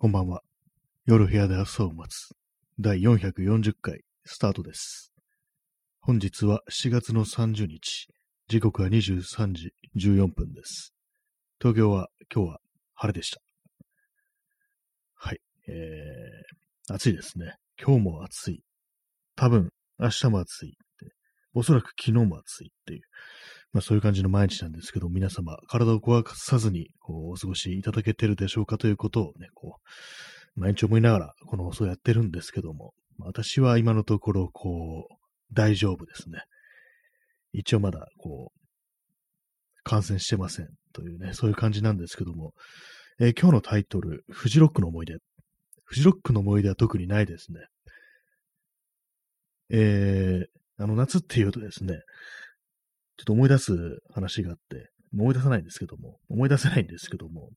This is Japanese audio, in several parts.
こんばんは。夜部屋で朝を待つ。第440回スタートです。本日は7月の30日。時刻は23時14分です。東京は今日は晴れでした。はい。えー、暑いですね。今日も暑い。多分、明日も暑いって。おそらく昨日も暑いっていう。まあそういう感じの毎日なんですけど、皆様、体を壊さずにこうお過ごしいただけてるでしょうかということをね、こう、毎日思いながら、この放送やってるんですけども、私は今のところ、こう、大丈夫ですね。一応まだ、こう、感染してません。というね、そういう感じなんですけども、えー今日のタイトル、フジロックの思い出。フジロックの思い出は特にないですね。えー、あの、夏っていうとですね、ちょっと思い出す話があって、思い出さないんですけども、思い出せないんですけども、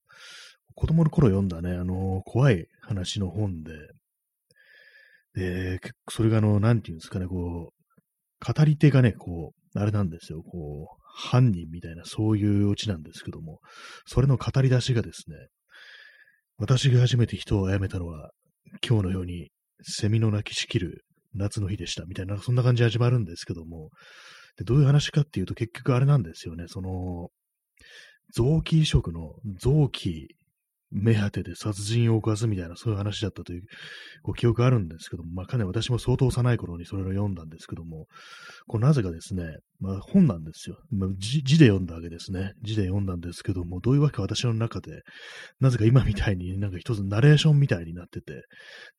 子供の頃読んだね、あの、怖い話の本で、で、それがあの、なんていうんですかね、こう、語り手がね、こう、あれなんですよ、こう、犯人みたいな、そういうオチなんですけども、それの語り出しがですね、私が初めて人を殺めたのは、今日のように、セミの鳴きしきる夏の日でした、みたいな、そんな感じで始まるんですけども、でどういう話かっていうと、結局あれなんですよね、その、臓器移植の臓器目当てで殺人を犯すみたいな、そういう話だったという、ご記憶あるんですけども、まあ、かなり私も相当幼い頃にそれを読んだんですけども、これなぜかですね、まあ、本なんですよ。まあ、字で読んだわけですね。字で読んだんですけども、どういうわけか私の中で、なぜか今みたいになんか一つナレーションみたいになってて、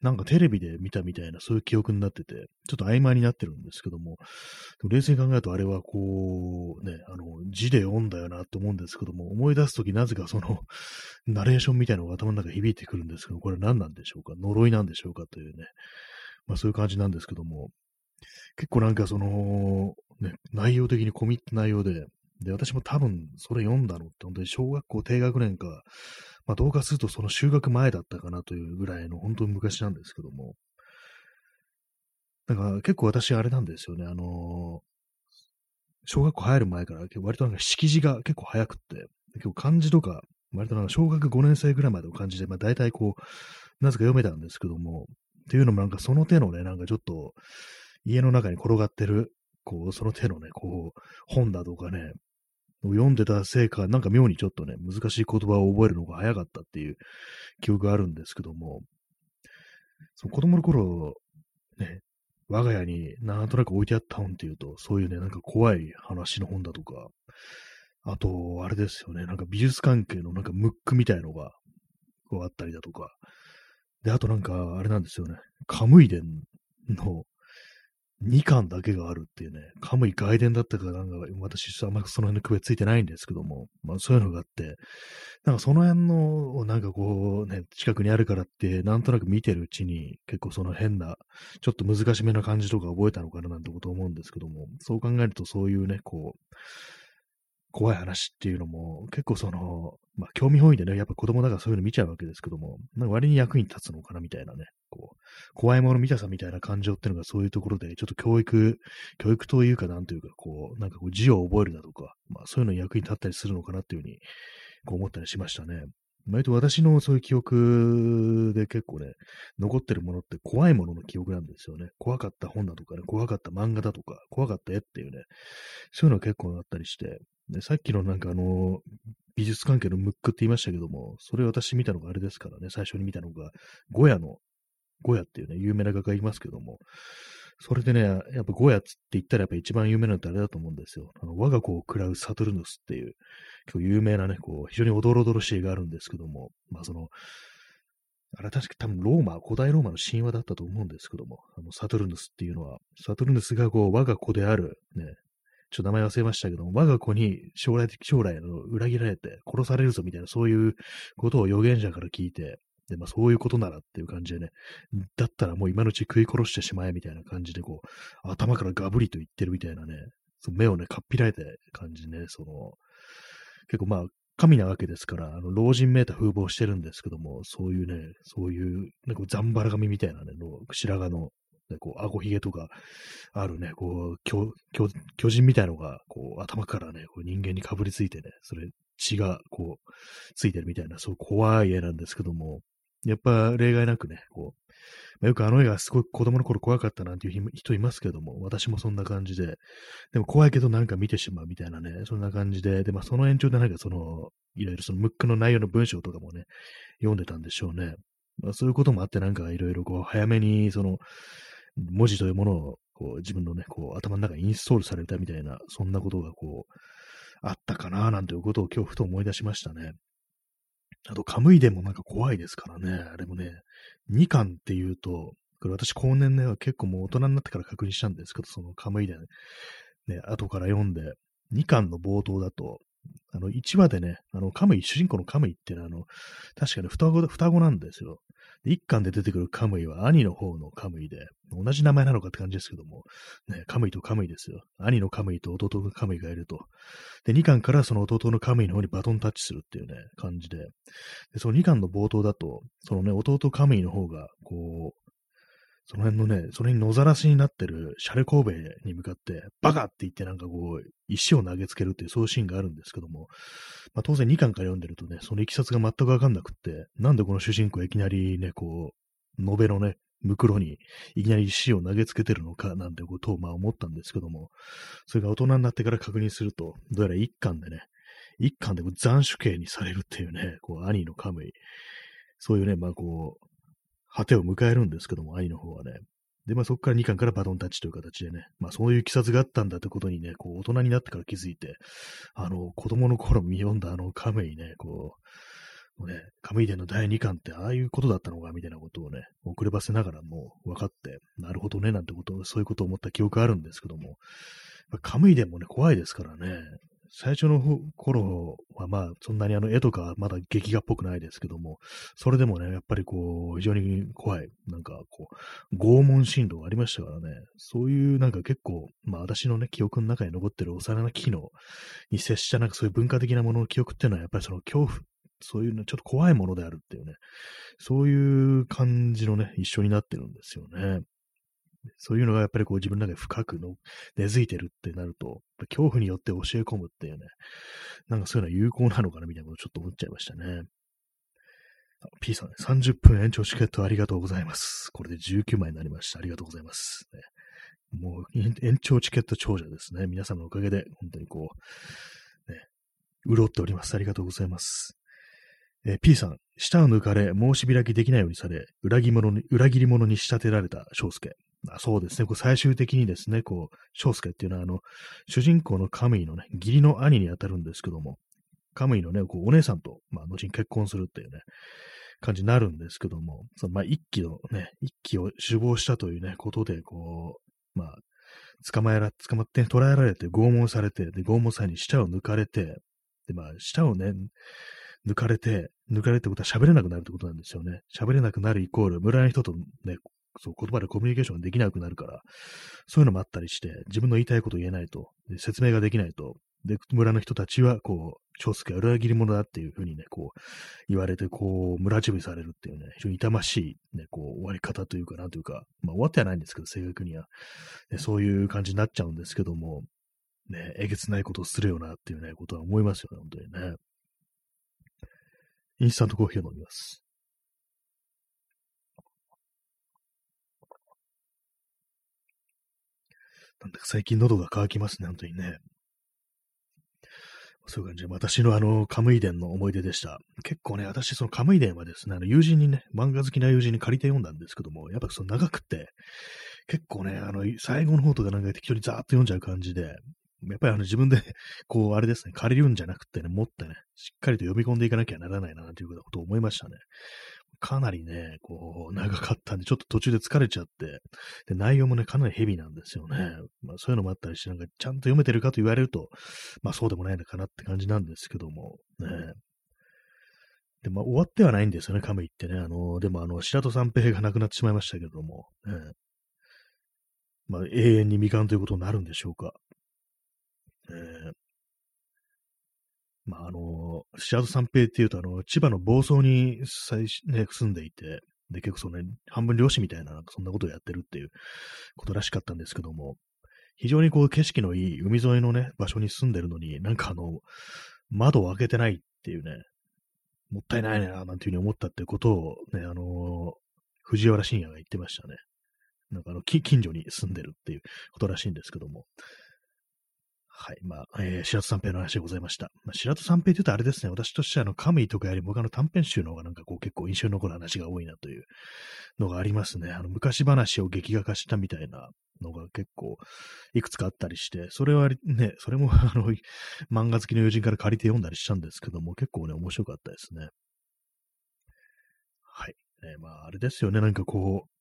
なんかテレビで見たみたいな、そういう記憶になってて、ちょっと曖昧になってるんですけども、でも冷静に考えるとあれはこう、ね、あの、字で読んだよなと思うんですけども、思い出すときなぜかその、ナレーションみたいなのが頭の中に響いてくるんですけど、これ何なんでしょうか？呪いなんでしょうかというね、まあそういう感じなんですけども、結構なんかその、ね、内容的に込み入った内容で、で、私も多分それ読んだのって本当に小学校低学年か、まあどうかするとその修学前だったかなというぐらいの本当に昔なんですけども、なんか結構私あれなんですよね、あの小学校入る前から割となんか識字が結構早くって、結構漢字とか、割となんか小学5年生ぐらいまでの漢字で、まあ大体こう、なぜか読めたんですけども、っていうのもなんかその手のね、なんかちょっと家の中に転がってる、こう、その手のね、こう、本だとかね、読んでたせいか、なんか妙にちょっとね、難しい言葉を覚えるのが早かったっていう記憶があるんですけども、そ子供の頃、ね、我が家になんとなく置いてあった本っていうと、そういうね、なんか怖い話の本だとか、あと、あれですよね、なんか美術関係のなんかムックみたいのが、こうあったりだとか、で、あとなんか、あれなんですよね、カムイ伝の2巻だけがあるっていうね、カムイ外伝だったかなんか、私、あんまりその辺の区別ついてないんですけども、まあそういうのがあって、なんかその辺の、なんかこうね、近くにあるからって、なんとなく見てるうちに、結構その変な、ちょっと難しめな感じとか覚えたのかななんてこと思うんですけども、そう考えるとそういうね、こう、怖い話っていうのも、結構その、まあ興味本位でね、やっぱ子供だからそういうの見ちゃうわけですけども、なんか割に役に立つのかなみたいなね、こう、怖いもの見たさみたいな感情っていうのがそういうところで、ちょっと教育、教育というかなんというか、こう、なんかこう字を覚えるだとか、まあそういうのに役に立ったりするのかなっていうふうに、こう思ったりしましたね。割と私のそういう記憶で結構ね、残ってるものって怖いものの記憶なんですよね。怖かった本だとかね、怖かった漫画だとか、怖かった絵っていうね、そういうのが結構あったりして、でさっきのなんかあの、美術関係のムックって言いましたけども、それ私見たのがあれですからね、最初に見たのが、ゴヤの、ゴヤっていうね、有名な画家いますけども、それでね、やっぱゴヤって言ったらやっぱ一番有名なのってあれだと思うんですよ。あの我が子を喰らうサトルヌスっていう、結構有名なね、こう、非常におどろどろしいがあるんですけども、まあその、あれ確か多分ローマ、古代ローマの神話だったと思うんですけども、あのサトルヌスっていうのは、サトルヌスがこう、我が子である、ね、ちょっと名前忘れましたけども、我が子に将来的、将来の裏切られて殺されるぞみたいな、そういうことを預言者から聞いて、まあそういうことならっていう感じでね、だったらもう今のうち食い殺してしまえみたいな感じでこう、頭からガブリと言ってるみたいなね、その目をね、かっぴられた感じね、その、結構まあ、神なわけですから、あの、老人めいた風貌してるんですけども、そういうね、そういう、ね、こう、ザンバラ髪みたいなね、の白髪の、ね、こう、顎ひげとか、あるね、こう、巨、巨、巨人みたいのが、こう、頭からね、こう人間にかぶりついてね、それ、血が、こう、ついてるみたいな、そう怖い絵なんですけども、やっぱ例外なくね、こう、まあ、よくあの絵がすごい子供の頃怖かったなんていう人いますけども、私もそんな感じで、でも怖いけどなんか見てしまうみたいなね、そんな感じで、で、まあその延長でなんかその、いろいろそのムックの内容の文章とかもね、読んでたんでしょうね。まあそういうこともあってなんかいろいろこう早めにその、文字というものをこう自分のね、こう頭の中にインストールされたみたいな、そんなことがこう、あったかななんていうことを今日ふと思い出しましたね。あと、カムイでもなんか怖いですからね。あれもね、2巻っていうと、これ私後年ね、結構もう大人になってから確認したんですけど、そのカムイ伝、ね、後から読んで、2巻の冒頭だと、あの、1話でね、あの、カムイ、主人公のカムイっていうのは、あの、確かに双子、双子なんですよ。一巻で出てくるカムイは兄の方のカムイで、同じ名前なのかって感じですけども、ね、カムイとカムイですよ。兄のカムイと弟のカムイがいると。で、二巻からその弟のカムイの方にバトンタッチするっていうね、感じで。で、その二巻の冒頭だと、そのね、弟カムイの方が、こう、その辺のね、その辺に野ざらしになってるシャレ神戸に向かって、バカって言ってなんかこう、石を投げつけるっていうそういうシーンがあるんですけども、まあ当然2巻から読んでるとね、そのいきさつが全くわかんなくって、なんでこの主人公いきなりね、こう、延べのね、袋にいきなり石を投げつけてるのかなんてことをまあ思ったんですけども、それが大人になってから確認すると、どうやら1巻でね、1巻で斬首刑にされるっていうね、こう兄のカムイ、そういうね、まあこう、果てを迎えるんですけども、愛の方はね。で、まあそこから2巻からバトンタッチという形でね、まあそういう経緯があったんだってことにね、こう大人になってから気づいて、あの、子供の頃見読んだあのカメイね、こう、ね、カムイ伝の第2巻ってああいうことだったのかみたいなことをね、遅ればせながらもう分かって、なるほどね、なんてことを、そういうことを思った記憶あるんですけども、カムイ伝もね、怖いですからね、最初の頃はまあ、そんなにあの絵とかまだ劇画っぽくないですけども、それでもね、やっぱりこう、非常に怖い、なんかこう、拷問進路がありましたからね、そういうなんか結構、まあ私のね、記憶の中に残ってる幼な機能に接したなんかそういう文化的なものの記憶っていうのはやっぱりその恐怖、そういうのちょっと怖いものであるっていうね、そういう感じのね、一緒になってるんですよね。そういうのがやっぱりこう自分の中に深くの根付いてるってなると、恐怖によって教え込むっていうね、なんかそういうのは有効なのかなみたいなことをちょっと思っちゃいましたね。P さん、ね、30分延長チケットありがとうございます。これで19枚になりました。ありがとうございます。ね、もう延長チケット長者ですね。皆様のおかげで、本当にこう、ね、潤っております。ありがとうございます。えー、P さん、舌を抜かれ、申し開きできないようにされ、裏切り者に裏切り者に仕立てられた翔介。あそうですね。こう最終的にですね、こう、翔介っていうのは、あの、主人公のカムイのね、義理の兄にあたるんですけども、カムイのね、こう、お姉さんと、まあ、後に結婚するっていうね、感じになるんですけども、その、まあ、一期のね、一期を死亡したというね、ことで、こう、まあ、捕まえら、捕まって捕らえられて、拷問されて、で、拷問さんに舌を抜かれて、で、まあ、舌をね、抜かれて、抜かれるってことは喋れなくなるってことなんですよね。喋れなくなるイコール、村の人とね、そう言葉でコミュニケーションができなくなるから、そういうのもあったりして、自分の言いたいこと言えないと、説明ができないと、で、村の人たちは、こう、長介は裏切り者だっていうふうにね、こう、言われて、こう、村地味されるっていうね、非常に痛ましい、ね、こう、終わり方というか、なんというか、まあ、終わってはないんですけど、正確には。ね、そういう感じになっちゃうんですけども、ね、えげつないことをするよなっていうね、ことは思いますよね、本当にね。インスタントコーヒーを飲みます。なんだか最近喉が渇きますね、本当にね。そういう感じで、私のあの、カムイ伝の思い出でした。結構ね、私、そのカムイ伝はですね、あの、友人にね、漫画好きな友人に借りて読んだんですけども、やっぱその長くて、結構ね、あの、最後の方とかなんか適当にザーッと読んじゃう感じで、やっぱりあの自分で、こう、あれですね、借りるんじゃなくてね、持ってね、しっかりと読み込んでいかなきゃならないな、ということを思いましたね。かなりね、こう、長かったんで、ちょっと途中で疲れちゃって、で、内容もね、かなりヘビーなんですよね。まあ、そういうのもあったりして、なんか、ちゃんと読めてるかと言われると、まあ、そうでもないのかなって感じなんですけども、ね。で、まあ、終わってはないんですよね、カムイってね。あの、でも、あの、白戸三平が亡くなってしまいましたけども、ね。まあ、永遠に未完ということになるんでしょうか。えー、まあ、あの、シアード三平っていうと、あの、千葉の房総に最、ね、住んでいて、で、結構そのね、半分漁師みたいな、なんかそんなことをやってるっていうことらしかったんですけども、非常にこう景色のいい海沿いのね、場所に住んでるのに、なんかあの、窓を開けてないっていうね、もったいないな、なんていうふうに思ったってことをね、あの藤原信也が言ってましたね。なんかあの、近所に住んでるっていうことらしいんですけども。はい。まあ、えー、白戸三平の話でございました。まあ、白戸三平というとあれですね、私としてはあの、カムイとかよりも他の短編集の方がなんかこう結構印象に残る話が多いなというのがありますね。あの、昔話を劇画化したみたいなのが結構いくつかあったりして、それはね、それも あの、漫画好きの友人から借りて読んだりしたんですけども、結構ね、面白かったですね。はい。ね、まあ、あれですよね、なんかこう、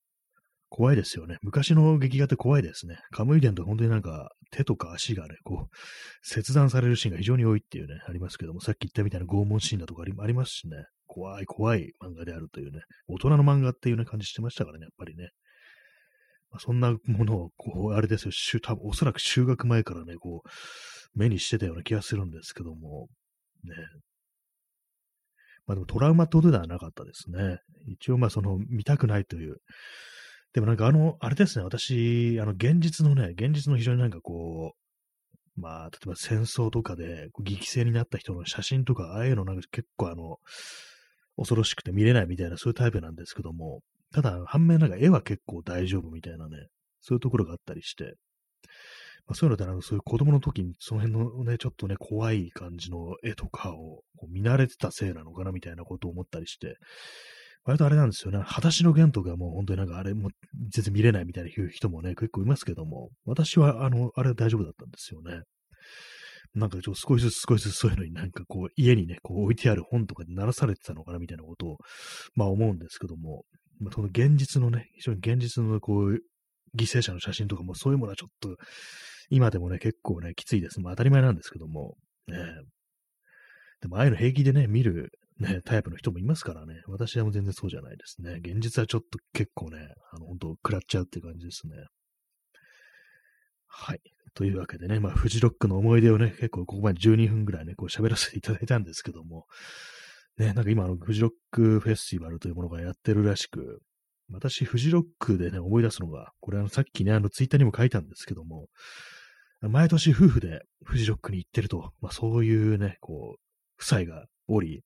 怖いですよね。昔の劇画って怖いですね。カムイ伝と本当になんか手とか足がね、こう、切断されるシーンが非常に多いっていうね、ありますけども、さっき言ったみたいな拷問シーンだとかありますしね、怖い怖い漫画であるというね、大人の漫画っていうね、感じしてましたからね、やっぱりね。まあ、そんなものを、こう、あれですよ、多分おそらく修学前からね、こう、目にしてたような気がするんですけども、ね。まあでもトラウマってことではなかったですね。一応まあその見たくないというでもなんかあの、あれですね、私、あの、現実のね、現実の非常になんかこう、まあ、例えば戦争とかで激戦になった人の写真とか、ああいうのなんか結構あの、恐ろしくて見れないみたいな、そういうタイプなんですけども、ただ、反面なんか絵は結構大丈夫みたいなね、そういうところがあったりして、まあ、そういうので、あの、そういう子供の時にその辺のね、ちょっとね、怖い感じの絵とかを見慣れてたせいなのかなみたいなことを思ったりして、割とあれなんですよね。裸足の弦とかもう本当になんかあれも全然見れないみたいな人もね、結構いますけども、私はあの、あれ大丈夫だったんですよね。なんかちょっと少しずつ少しずつそういうのになんかこう家にね、こう置いてある本とかで鳴らされてたのかなみたいなことを、まあ思うんですけども、まあ、その現実のね、非常に現実のこう、犠牲者の写真とかもそういうものはちょっと、今でもね、結構ね、きついです。まあ当たり前なんですけども、ね、でもああいうの平気でね、見るね、タイプの人もいますからね。私はもう全然そうじゃないですね。現実はちょっと結構ね、あの、本当食らっちゃうって感じですね。はい。というわけでね、まあ、フジロックの思い出をね、結構ここまで12分ぐらいね、こう喋らせていただいたんですけども、ね、なんか今、あの、フジロックフェスティバルというものがやってるらしく、私、フジロックでね、思い出すのが、これあの、さっきね、あの、ツイッターにも書いたんですけども、毎年夫婦でフジロックに行ってると、まあそういうね、こう、夫妻がおり、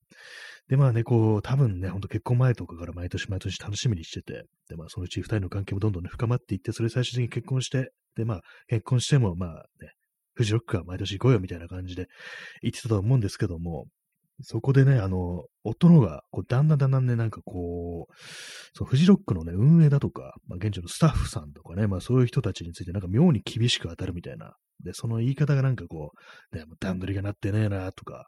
で、まあね、こう、多分ね、ほんと結婚前とかから毎年毎年楽しみにしてて、で、まあそのうち二人の関係もどんどんね、深まっていって、それ最終的に結婚して、で、まあ結婚しても、まあね、フジロックは毎年行こうよみたいな感じで言ってたと思うんですけども、そこでね、あの、夫の方が、こう、だんだんだんだんね、なんかこう、そう、フジロックのね、運営だとか、まあ、現地のスタッフさんとかね、まあ、そういう人たちについて、なんか妙に厳しく当たるみたいな。で、その言い方がなんかこう、ね、段取りがなってねえな、とか、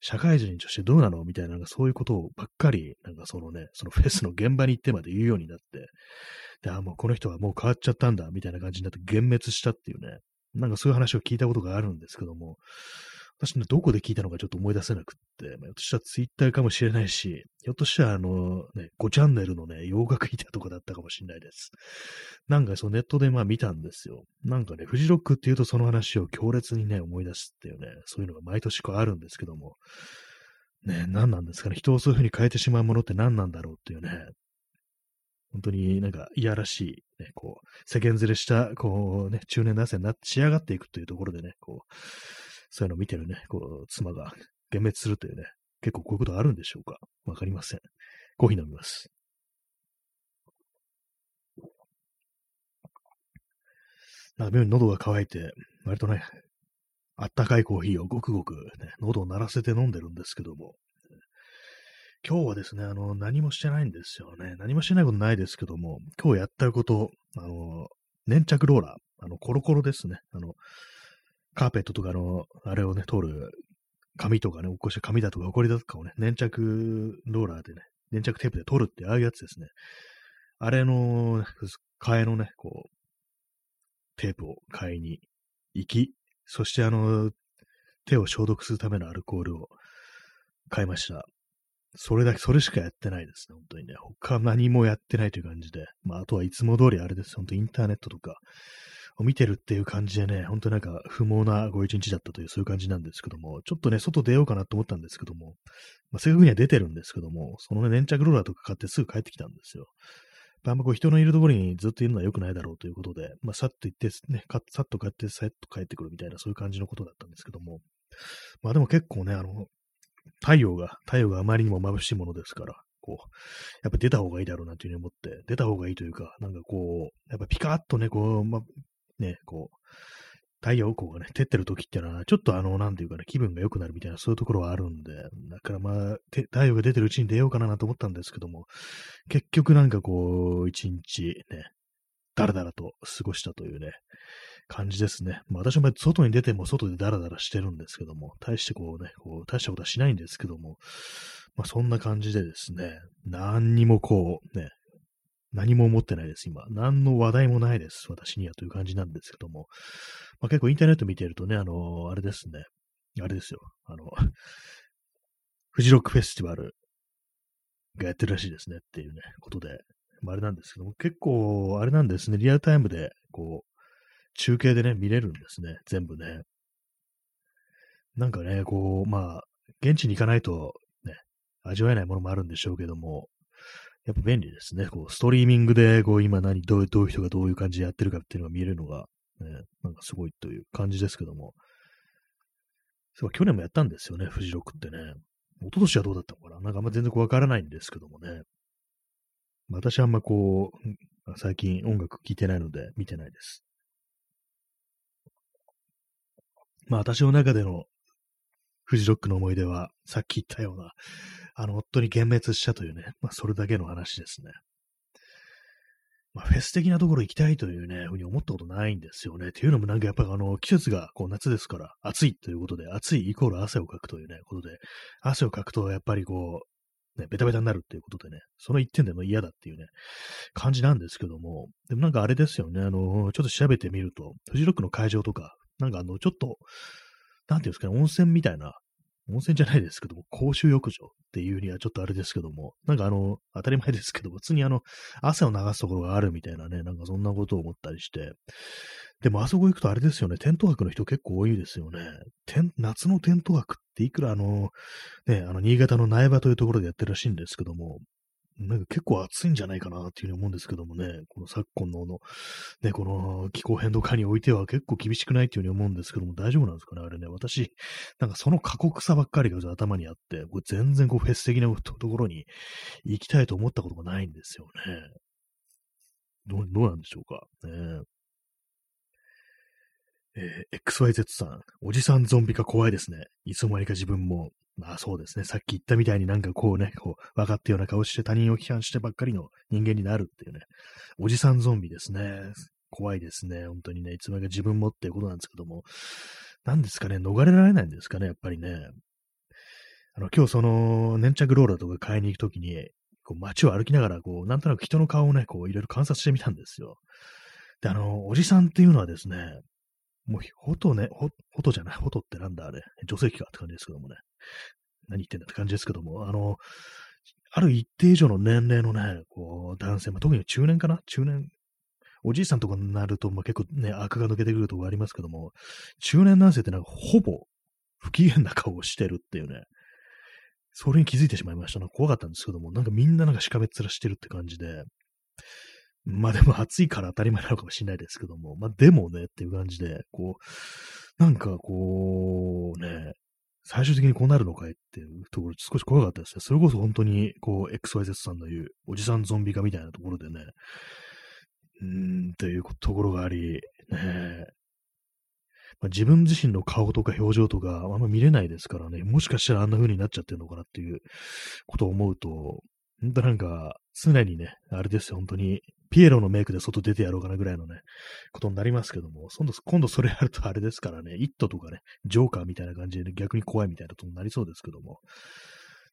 社会人としてどうなの？みたいな、なんかそういうことをばっかり、なんかそのね、そのフェスの現場に行ってまで言うようになって、で、あ、もうこの人はもう変わっちゃったんだ、みたいな感じになって幻滅したっていうね、なんかそういう話を聞いたことがあるんですけども、私ね、どこで聞いたのかちょっと思い出せなくって、まあ、ひょっとしたらツイッターかもしれないし、ひょっとしたらあの、ね、5チャンネルのね、洋楽いたとこだったかもしれないです。なんかそうネットでまあ見たんですよ。なんかね、フジロックっていうとその話を強烈にね、思い出すっていうね、そういうのが毎年こうあるんですけども、ね、何なんですかね。人をそういう風に変えてしまうものって何なんだろうっていうね、本当になんかいやらしい、ね、こう、世間連れした、こうね、中年男性になって仕上がっていくというところでね、こう、そういうのを見てるね、こう、妻が幻滅するというね、結構こういうことあるんでしょうかわかりません。コーヒー飲みます。なんか妙に喉が渇いて、割とね、あったかいコーヒーをごくごく、ね、喉を鳴らせて飲んでるんですけども、今日はですね、あの、何もしてないんですよね。何もしてないことないですけども、今日やったこと、あの、粘着ローラー、あの、コロコロですね。あの、カーペットとかの、あれをね、通る紙とかね、起こした紙だとか、埃だとかをね、粘着ローラーでね、粘着テープで取るって、ああいうやつですね。あれの、替えのね、こう、テープを買いに行き、そしてあの、手を消毒するためのアルコールを買いました。それだけ、それしかやってないですね、本当にね。他何もやってないという感じで。まあ、あとはいつも通りあれです。本当インターネットとかを見てるっていう感じでね、本当なんか不毛なご一日だったというそういう感じなんですけども、ちょっとね、外出ようかなと思ったんですけども、まあ、正確には出てるんですけども、そのね、粘着ローラーとか買ってすぐ帰ってきたんですよ。あんまこう人のいるところにずっといるのは良くないだろうということで、まあ、さっと行ってね、さっと買って、さっと帰ってくるみたいな、そういう感じのことだったんですけども、まあでも結構ね、あの、太陽が、太陽があまりにも眩しいものですから、こう、やっぱ出た方がいいだろうなというふうに思って、出た方がいいというか、なんかこう、やっぱピカッとね、こう、ま、ね、こう、太陽光がね、照ってる時っていうのは、ちょっとあの、なんていうかね、気分が良くなるみたいな、そういうところはあるんで、だからまあ、太陽が出てるうちに出ようかなと思ったんですけども、結局なんかこう、一日ね、だらだらと過ごしたというね、感じですね。まあ私も外に出ても外でダラダラしてるんですけども、大してこうね、こう大したことはしないんですけども、まあそんな感じでですね、何にもこうね、何も思ってないです、今。何の話題もないです、私にはという感じなんですけども。まあ、結構インターネット見てるとね、あの、あれですね。あれですよ。あの、フジロックフェスティバルがやってるらしいですねっていうね、ことで。まあ、あれなんですけども、結構、あれなんですね、リアルタイムで、こう、中継でね、見れるんですね、全部ね。なんかね、こう、まあ、現地に行かないと、ね、味わえないものもあるんでしょうけども、やっぱ便利ですね。こう、ストリーミングで、こう、今何、どういう、どういう人がどういう感じでやってるかっていうのが見えるのが、ね、なんかすごいという感じですけども。そう、去年もやったんですよね、フジロックってね。一昨年はどうだったのかな？なんかあんま全然わからないんですけどもね。私はあんまこう、最近音楽聴いてないので見てないです。まあ私の中でのフジロックの思い出は、さっき言ったような、あの、夫に幻滅したというね、まあそれだけの話ですね。まあ、フェス的なところ行きたいというね、ふうに思ったことないんですよね。っていうのもなんかやっぱあの、季節がこう夏ですから暑いということで、暑いイコール汗をかくというね、ことで、汗をかくとやっぱりこう、ね、ベタベタになるっていうことでね、その一点でも嫌だっていうね、感じなんですけども、でもなんかあれですよね、あの、ちょっと調べてみると、フジロックの会場とか、なんかあの、ちょっと、なんていうんですかね、温泉みたいな温泉じゃないですけども、公衆浴場っていうにはちょっとあれですけども、なんかあの、当たり前ですけども、普通にあの、汗を流すところがあるみたいなね、なんかそんなことを思ったりして、でもあそこ行くとあれですよね、テント泊の人結構多いですよね。夏のテント泊っていくらあの、ね、あの、新潟の苗場というところでやってるらしいんですけども、なんか結構暑いんじゃないかなっていうふうに思うんですけどもね、この昨今のの、ね、この気候変動化においては結構厳しくないっていうふうに思うんですけども、大丈夫なんですかねあれね、私、なんかその過酷さばっかりが頭にあって、これ全然こうフェス的なところに行きたいと思ったことがないんですよね。どう、どうなんでしょうか。ねえー、XYZ さん、おじさんゾンビ化怖いですね。いつの間にか自分もまあそうですね。さっき言ったみたいになんかこうね、こう、分かったような顔して他人を批判してばっかりの人間になるっていうね。おじさんゾンビですね。怖いですね。本当にね。いつまでか自分もっていうことなんですけども。何ですかね。逃れられないんですかね。やっぱりね。あの、今日その、粘着ローラーとか買いに行くときに、こう街を歩きながら、こう、なんとなく人の顔をね、こう、いろいろ観察してみたんですよ。で、あの、おじさんっていうのはですね、もう、ほとね、ほ、ほとじゃない、ほとってなんだあれ、女性器かって感じですけどもね。何言ってんだって感じですけども、あの、ある一定以上の年齢のね、こう、男性、まあ、特に中年かな？中年、おじいさんとかになると、まあ、結構ね、悪が抜けてくるとこありますけども、中年男性ってなんかほぼ不機嫌な顔をしてるっていうね、それに気づいてしまいました。な。怖かったんですけども、なんかみんななんかしかめっ面してるって感じで、まあでも暑いから当たり前なのかもしれないですけども、まあでもねっていう感じで、こう、なんかこうね、最終的にこうなるのかいっていうところ少し怖かったですね。それこそ本当にこう XYZ さんの言うおじさんゾンビ化みたいなところでね、うーん、というところがあり、ね、まあ、自分自身の顔とか表情とかあんま見れないですからね、もしかしたらあんな風になっちゃってるのかなっていうことを思うと、本当なんか、常にね、あれですよ、本当に、ピエロのメイクで外出てやろうかなぐらいのね、ことになりますけども、今度、今度それやるとあれですからね、イットとかね、ジョーカーみたいな感じで、ね、逆に怖いみたいなことになりそうですけども、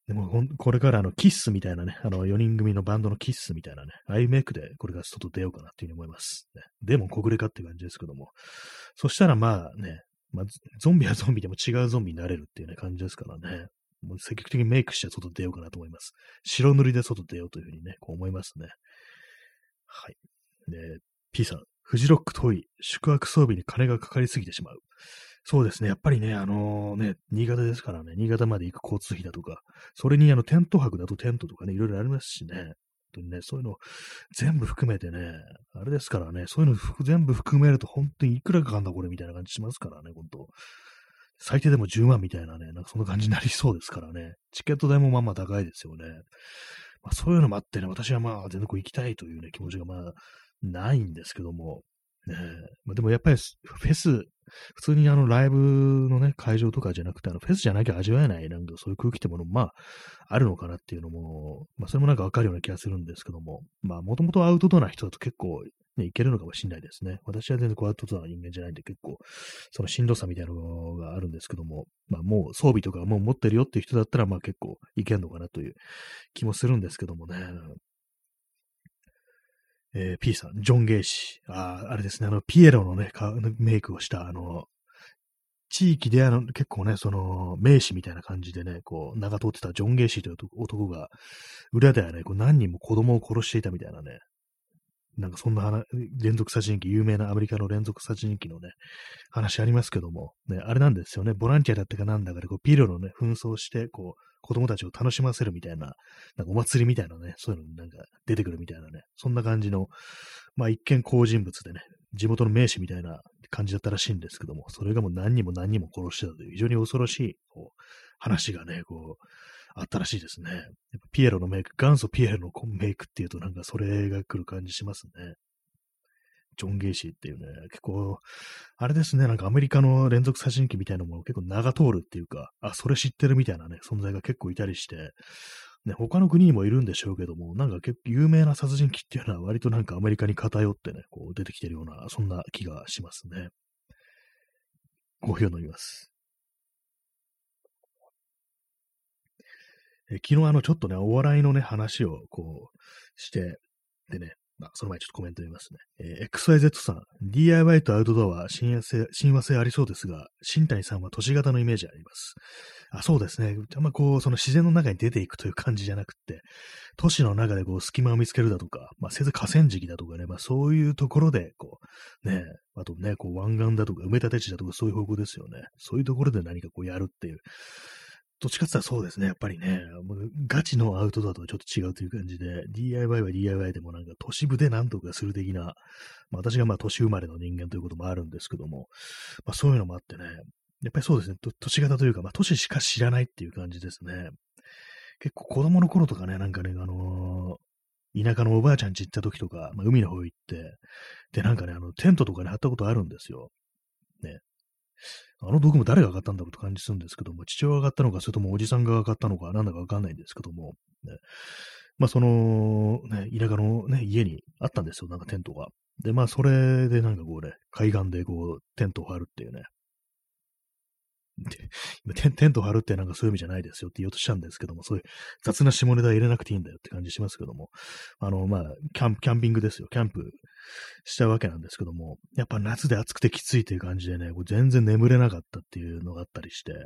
でも、これからあの、キッスみたいなね、あの、4人組のバンドのキッスみたいなね、ああいうメイクでこれから外出ようかなっていうふうに思います。ね、でも、小暮かって感じですけども、そしたらまあね、まあ、ゾンビはゾンビでも違うゾンビになれるっていうね、感じですからね。もう積極的にメイクして外出ようかなと思います。白塗りで外出ようというふうにね、こう思いますね。はい。で、P さん、フジロック遠い、宿泊装備に金がかかりすぎてしまう。そうですね。やっぱりね、あのー、ね、新潟ですからね、新潟まで行く交通費だとか、それにあの、テント泊だとテントとかね、いろいろありますしね。本当にね、そういうの全部含めてね、あれですからね、そういうの全部含めると本当にいくらかかんだこれみたいな感じしますからね、本当最低でも10万みたいなね、なんかそんな感じになりそうですからね。チケット代もまあまあ高いですよね。まあ、そういうのもあってね、私はまあ全然こう行きたいというね、気持ちがまあないんですけども、ねまあ、でもやっぱりフェス、普通にあのライブのね、会場とかじゃなくて、あのフェスじゃなきゃ味わえない、なんかそういう空気ってものも、まあ、あるのかなっていうのも、まあ、それもなんかわかるような気がするんですけども、まあ、もともとアウトドアな人だと結構、ね、いけるのかもしれないですね。私は全然こうアウトドアの人間じゃないんで、結構、そのしんどさみたいなのがあるんですけども、まあ、もう装備とかもう持ってるよっていう人だったら、まあ結構いけんのかなという気もするんですけどもね。えー、P さん、ジョン・ゲイシー。ああ、あれですね、あの、ピエロのね、メイクをした、あの、地域であの、結構ね、その、名士みたいな感じでね、こう、長通ってたジョン・ゲイシーという男が、裏ではね、こう何人も子供を殺していたみたいなね、なんかそんな話、連続殺人鬼、有名なアメリカの連続殺人鬼のね、話ありますけども、ね、あれなんですよね、ボランティアだったかなんだかで、こう、ピロのね、紛争して、こう、子供たちを楽しませるみたいな、なんかお祭りみたいなね、そういうのになんか出てくるみたいなね、そんな感じの、まあ一見好人物でね、地元の名士みたいな感じだったらしいんですけども、それがもう何人も何人も殺してたという非常に恐ろしいこう話がね、こう、あったらしいですね。やっぱピエロのメイク、元祖ピエロのメイクっていうとなんかそれが来る感じしますね。ジョン・ゲイシーっていうね、結構、あれですね、なんかアメリカの連続殺人鬼みたいなもの結構名が通るっていうか、あ、それ知ってるみたいなね、存在が結構いたりして、ね、他の国にもいるんでしょうけども、なんか結構有名な殺人鬼っていうのは割となんかアメリカに偏ってね、こう出てきてるような、そんな気がしますね。コーヒーを飲みます。え昨日あの、ちょっとね、お笑いのね、話をこうして、でね、まあ、その前ちょっとコメント読みますね。えー、XYZ さん、DIY とアウトドアは親和性親和性ありそうですが、新谷さんは都市型のイメージあります。あそうですね。あんまこう、その自然の中に出ていくという感じじゃなくて、都市の中でこう、隙間を見つけるだとか、まあ、せず河川敷だとかね、まあ、そういうところで、こう、ね、あとね、こう、湾岸だとか、埋め立て地だとか、そういう方向ですよね。そういうところで何かこう、やるっていう、どっちかって言ったらそうですね。やっぱりね、もうガチのアウトドアとはちょっと違うという感じで、DIY は DIY でもなんか都市部で何とかする的な、まあ、私がまあ都市生まれの人間ということもあるんですけども、まあそういうのもあってね、やっぱりそうですね、都市型というか、まあ都市しか知らないっていう感じですね。結構子供の頃とかね、なんかね、あのー、田舎のおばあちゃん家行った時とか、まあ、海の方行って、で、なんかね、あの、テントとかに貼ったことあるんですよ。ね。あの道具も誰が上がったんだろうと感じするんですけども、父親が上がったのか、それともおじさんが上がったのか、なんだかわかんないんですけども、ね、まあ、その、ね、田舎のね、家にあったんですよ、なんかテントが。で、まあ、それでなんかこうね、海岸でこう、テントを張るっていうね。今テント張るってなんかそういう意味じゃないですよって言おうとしたんですけども、そういう雑な下ネタ入れなくていいんだよって感じしますけども、あの、まあ、キャンキャンピングですよ。キャンプしたわけなんですけども、やっぱ夏で暑くてきついという感じでね、全然眠れなかったっていうのがあったりして、やっ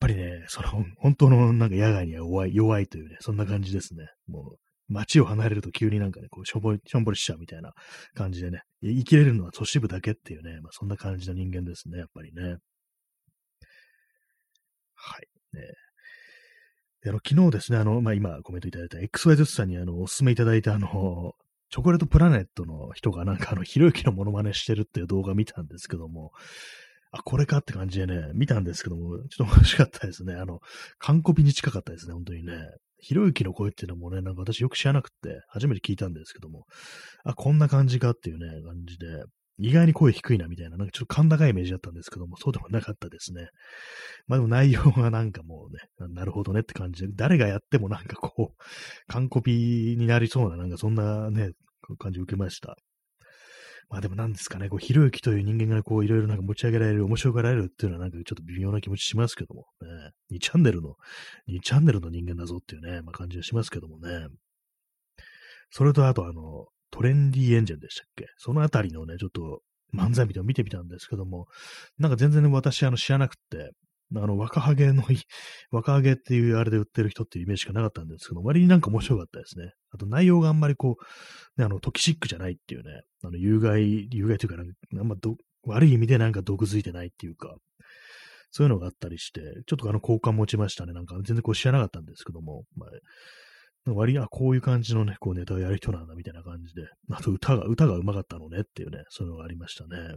ぱりね、その、本当のなんか野外には弱い、弱いというね、そんな感じですね。もう、街を離れると急になんかね、こうしょぼり、しょんぼりしちゃうみたいな感じでね、生きれるのは都市部だけっていうね、まあそんな感じの人間ですね、やっぱりね。はい。ね、であの昨日ですね、あの、まあ、今コメントいただいた XYZ さんにあの、お勧めいただいたあの、チョコレートプラネットの人がなんか あの、ひろゆきのモノマネしてるっていう動画見たんですけども、あ、これかって感じでね、見たんですけども、ちょっと面白かったですね。あの、完コピに近かったですね、本当にね。ひろゆきの声っていうのもね、なんか私よく知らなくて、初めて聞いたんですけども、あ、こんな感じかっていうね、感じで、意外に声低いなみたいな、なんかちょっと甲高いイメージだったんですけども、そうでもなかったですね。まあでも内容がなんかもうね、なるほどねって感じで、誰がやってもなんかこう、完コピになりそうな、なんかそんなね、感じを受けました。まあでもなんですかね、こう、ひろゆきという人間がこう、いろいろなんか持ち上げられる、面白がられるっていうのはなんかちょっと微妙な気持ちしますけども、ね、2チャンネルの、2チャンネルの人間だぞっていうね、まあ感じはしますけどもね。それとあとあの、トレンディエンジェンでしたっけ？そのあたりのね、ちょっと漫才みたいなの見てみたんですけども、なんか全然ね、私あの知らなくて、あの、若ハゲの、若ハゲっていうあれで売ってる人っていうイメージしかなかったんですけど、割になんか面白かったですね。あと内容があんまりこう、ね、あの、トキシックじゃないっていうね、あの、有害、有害というか、あんまど悪い意味でなんか毒づいてないっていうか、そういうのがあったりして、ちょっとあの、好感持ちましたね。なんか全然こう知らなかったんですけども、まあ、割に、あ、こういう感じのね、こうネタをやる人なんだみたいな感じで、あと歌が、歌が上手かったのねっていうね、そういうのがありましたね。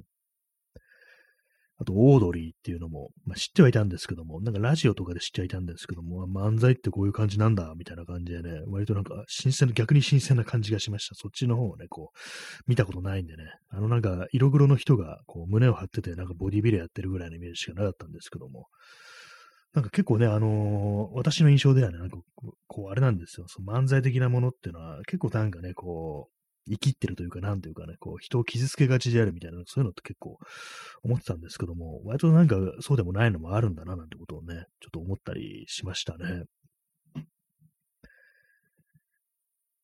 あと、オードリーっていうのも、まあ、知ってはいたんですけども、なんかラジオとかで知ってはいたんですけども、漫才ってこういう感じなんだ、みたいな感じでね、割となんか新鮮な、逆に新鮮な感じがしました。そっちの方をね、こう、見たことないんでね、あのなんか色黒の人がこう胸を張ってて、なんかボディビルやってるぐらいのイメージしかなかったんですけども、なんか結構ね、あのー、私の印象ではね、なんかこう、あれなんですよ。その漫才的なものっていうのは、結構なんかね、こう、生きってるというか、なんというかね、こう、人を傷つけがちであるみたいな、そういうのって結構思ってたんですけども、割となんかそうでもないのもあるんだな、なんてことをね、ちょっと思ったりしましたね。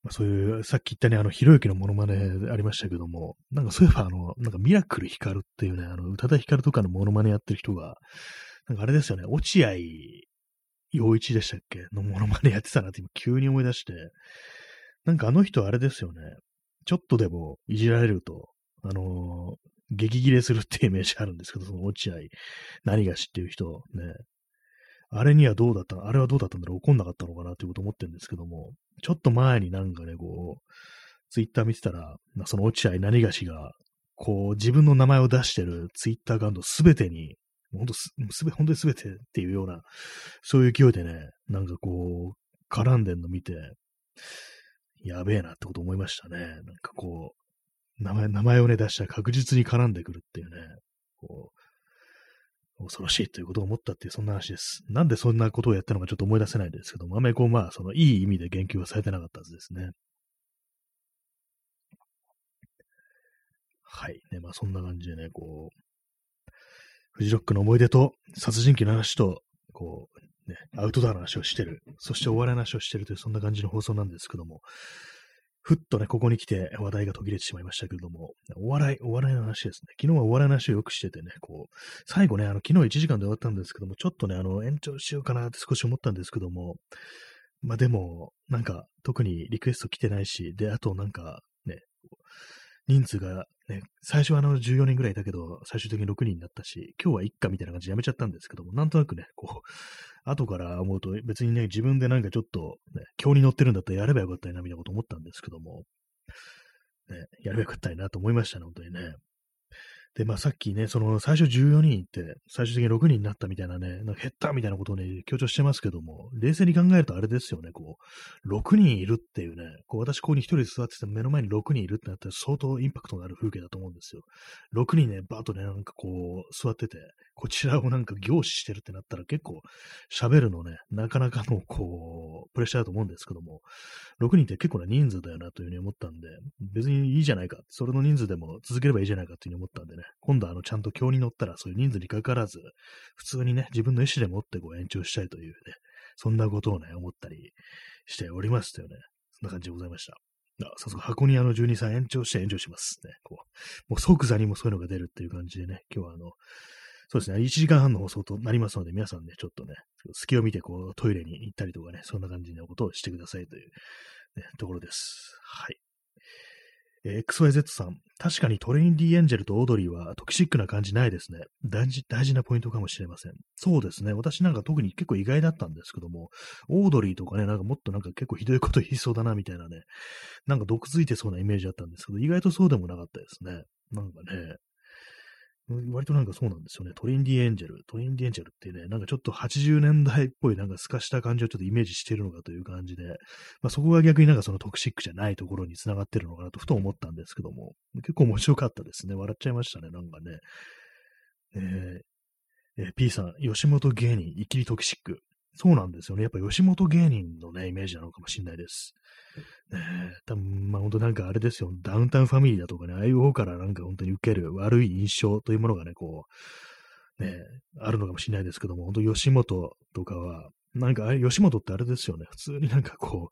まあ、そういう、さっき言ったね、あの、ひろゆきのモノマネありましたけども、なんかそういえば、あの、なんかミラクルヒカルっていうね、あの、宇多田ヒカルとかのモノマネやってる人が、なんかあれですよね、落合陽一でしたっけ？のモノマネやってたなって今急に思い出して、なんかあの人あれですよね。ちょっとでもいじられると、あのー、激切れするってイメージあるんですけど、その落合、何が知っていう人、ね。あれにはどうだった？あれはどうだったんだろう？怒んなかったのかなっていうこと思ってるんですけども、ちょっと前になんかね、こう、ツイッター見てたら、その落合何がしが、こう、自分の名前を出してるツイッターアカウントすべてに、本当す、すべ、本当にすべてっていうような、そういう勢いでね、なんかこう、絡んでんの見て、やべえなってこと思いましたね。なんかこう、名前、名前をね、出したら確実に絡んでくるっていうね、こう、恐ろしいということを思ったっていう、そんな話です。なんでそんなことをやったのかちょっと思い出せないですけども、あんまりこう、まあ、その、いい意味で言及はされてなかったはずですね。はい。ね、まあ、そんな感じでね、こう、フジロックの思い出と、殺人鬼の話と、こう、ね、アウトドアの話をしてる、そしてお笑いの話をしてるという、そんな感じの放送なんですけども、ふっとね、ここに来て話題が途切れてしまいましたけれども、お笑い、お笑いの話ですね。昨日はお笑いの話をよくしててね、こう、最後ね、あの、昨日1時間で終わったんですけども、ちょっとね、あの、延長しようかなって少し思ったんですけども、まあでも、なんか、特にリクエスト来てないし、で、あとなんか、ね、人数がね、最初はあの14人ぐらいいたけど、最終的に6人になったし、今日は一家みたいな感じでやめちゃったんですけども、なんとなくね、こう、後から思うと別にね、自分でなんかちょっと、ね、今日に乗ってるんだったらやればよかったな、みたいなこと思ったんですけども、ね、やればよかったなと思いましたね、本当にね。で、まあさっきね、その最初14人って、最終的に6人になったみたいなね、なんか減ったみたいなことをね、強調してますけども、冷静に考えるとあれですよね、こう、6人いるっていうね、こう私ここに1人座ってて目の前に6人いるってなったら相当インパクトのある風景だと思うんですよ。6人ね、バーッとね、なんかこう、座ってて、こちらをなんか凝視してるってなったら結構喋るのね、なかなかのこう、プレッシャーだと思うんですけども、6人って結構な人数だよなというふうに思ったんで、別にいいじゃないか。それの人数でも続ければいいじゃないかというふうに思ったんでね、今度はあの、ちゃんと今日に乗ったらそういう人数にかかわらず、普通にね、自分の意思でもってこう延長したいというね、そんなことをね、思ったりしておりましたよね。そんな感じでございました。あ、早速箱にあの12歳延長して延長しますね。こう、もう即座にもそういうのが出るっていう感じでね、今日はあの、そうですね、1時間半の放送となりますので、皆さんね、ちょっとね、隙を見てこうトイレに行ったりとかね、そんな感じのことをしてくださいという、ね、ところです。はい。え、XYZ さん、確かにトレインディエンジェルとオードリーはトキシックな感じないですね。大事、大事なポイントかもしれません。そうですね。私なんか特に結構意外だったんですけども、オードリーとかね、なんかもっとなんか結構ひどいこと言いそうだなみたいなね、なんか毒づいてそうなイメージだったんですけど、意外とそうでもなかったですね。なんかね、割となんかそうなんですよね。トリンディエンジェル。トリンディエンジェルってね、なんかちょっと80年代っぽいなんか透かした感じをちょっとイメージしてるのかという感じで、まあそこが逆になんかそのトクシックじゃないところに繋がってるのかなとふと思ったんですけども、結構面白かったですね。笑っちゃいましたね、なんかね。えー、えー、P さん、吉本芸人、イキリトキシック。そうなんですよね。やっぱ吉本芸人のね、イメージなのかもしれないです。ねえ、多分、まあ本当なんかあれですよ。ダウンタウンファミリーだとかね、ああいう方からなんか本当に受ける悪い印象というものがね、こう、ね、あるのかもしれないですけども、本当吉本とかは、なんかあれ、吉本ってあれですよね。普通になんかこ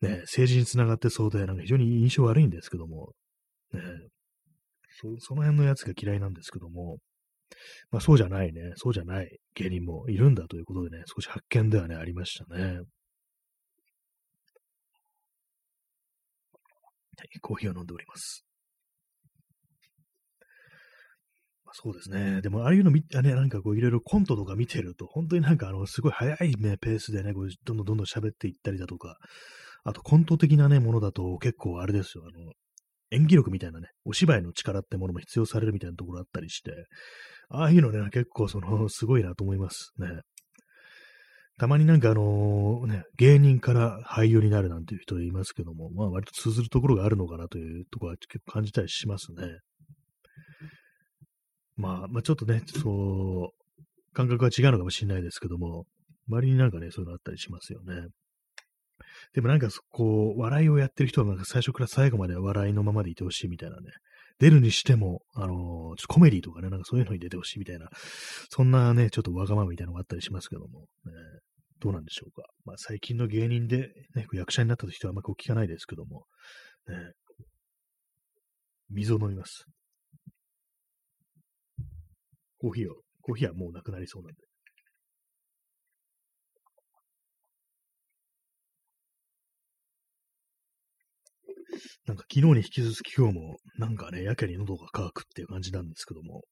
う、ね、政治につながってそうで、なんか非常に印象悪いんですけども、ね、そその辺のやつが嫌いなんですけども、まあそうじゃないね、そうじゃない芸人もいるんだということでね、少し発見ではね、ありましたね。はい、コーヒーを飲んでおります。まあ、そうですね。でも、ああいうの見て、ね、なんかこう、いろいろコントとか見てると、本当になんかあの、すごい早いね、ペースでね、こうどんどんどんどん喋っていったりだとか、あとコント的なね、ものだと結構あれですよ、あの、演技力みたいなね、お芝居の力ってものも必要されるみたいなところあったりして、ああいうのね、結構その、すごいなと思いますね。たまになんかあのね、芸人から俳優になるなんていう人いますけども、まあ割と通ずるところがあるのかなというところは結構感じたりしますね。まあ、まあちょっとね、そう、感覚は違うのかもしれないですけども、周りになんかね、そういうのあったりしますよね。でもなんか、こう、笑いをやってる人はなんか最初から最後まで笑いのままでいてほしいみたいなね。出るにしても、あのー、コメディとかね、なんかそういうのに出てほしいみたいな、そんなね、ちょっとわがままみたいなのがあったりしますけども、ね、どうなんでしょうか。まあ最近の芸人で、ね、役者になった人はあんまこう聞かないですけども、ね、水を飲みます。コーヒーを、コーヒーはもうなくなりそうなんで。なんか昨日に引き続き今日も、なんかね、やけに喉が渇くっていう感じなんですけども、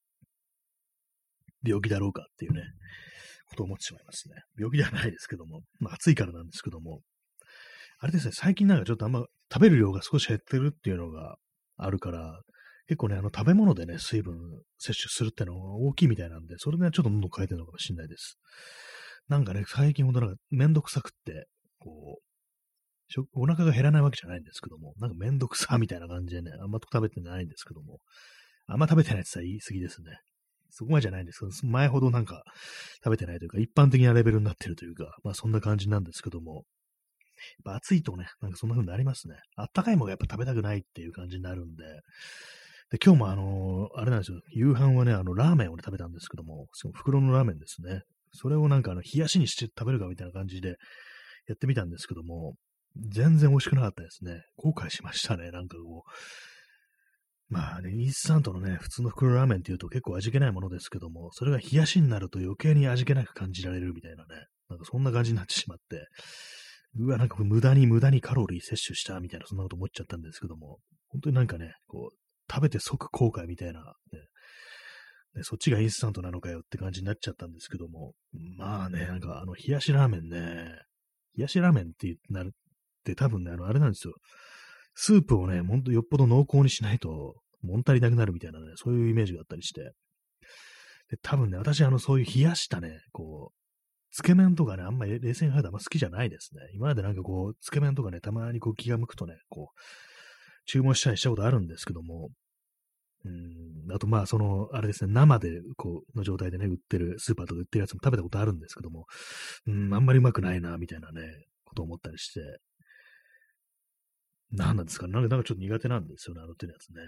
病気だろうかっていうね、ことを思ってしまいますね。病気ではないですけども、まあ暑いからなんですけども、あれですね、最近なんかちょっとあんま食べる量が少し減ってるっていうのがあるから、結構ね、あの食べ物でね、水分摂取するってのが大きいみたいなんで、それでちょっと喉変えてるのかもしれないです。なんかね、最近ほんとなんかめんどくさくって、こう、お腹が減らないわけじゃないんですけども、なんかめんどくさみたいな感じでね、あんま食べてないんですけども、あんま食べてないって言ったら言い過ぎですね。そこまでじゃないんですけど、前ほどなんか食べてないというか、一般的なレベルになってるというか、まあそんな感じなんですけども、やっぱ暑いとね、なんかそんな風になりますね。あったかいものがやっぱ食べたくないっていう感じになるんで、で、今日もあのー、あれなんですよ、夕飯はね、あの、ラーメンを、ね、食べたんですけども、その袋のラーメンですね。それをなんかあの、冷やしにして食べるかみたいな感じでやってみたんですけども、全然美味しくなかったですね。後悔しましたね、なんかこう。まあね、インスタントのね、普通の袋ラーメンっていうと結構味気ないものですけども、それが冷やしになると余計に味気なく感じられるみたいなね、なんかそんな感じになってしまって、うわ、なんか無駄に無駄にカロリー摂取したみたいな、そんなこと思っちゃったんですけども、本当になんかね、こう、食べて即後悔みたいな、ね、ね、そっちがインスタントなのかよって感じになっちゃったんですけども、まあね、なんかあの、冷やしラーメンね、冷やしラーメンってなるって多分ね、あの、あれなんですよ。スープをね、ほんとよっぽど濃厚にしないと、物足りなくなるみたいなね、そういうイメージがあったりして。で、多分ね、私、あの、そういう冷やしたね、こう、つけ麺とかね、あんまり冷静に入るとあんま好きじゃないですね。今までなんかこう、つけ麺とかね、たまにこう気が向くとね、こう、注文したりしたことあるんですけども、うん、あとまあ、その、あれですね、生で、こう、の状態でね、売ってる、スーパーとか売ってるやつも食べたことあるんですけども、うん、あんまりうまくないな、みたいなね、ことを思ったりして、何なんですか、なんかなんかちょっと苦手なんですよね、あの手のやつね。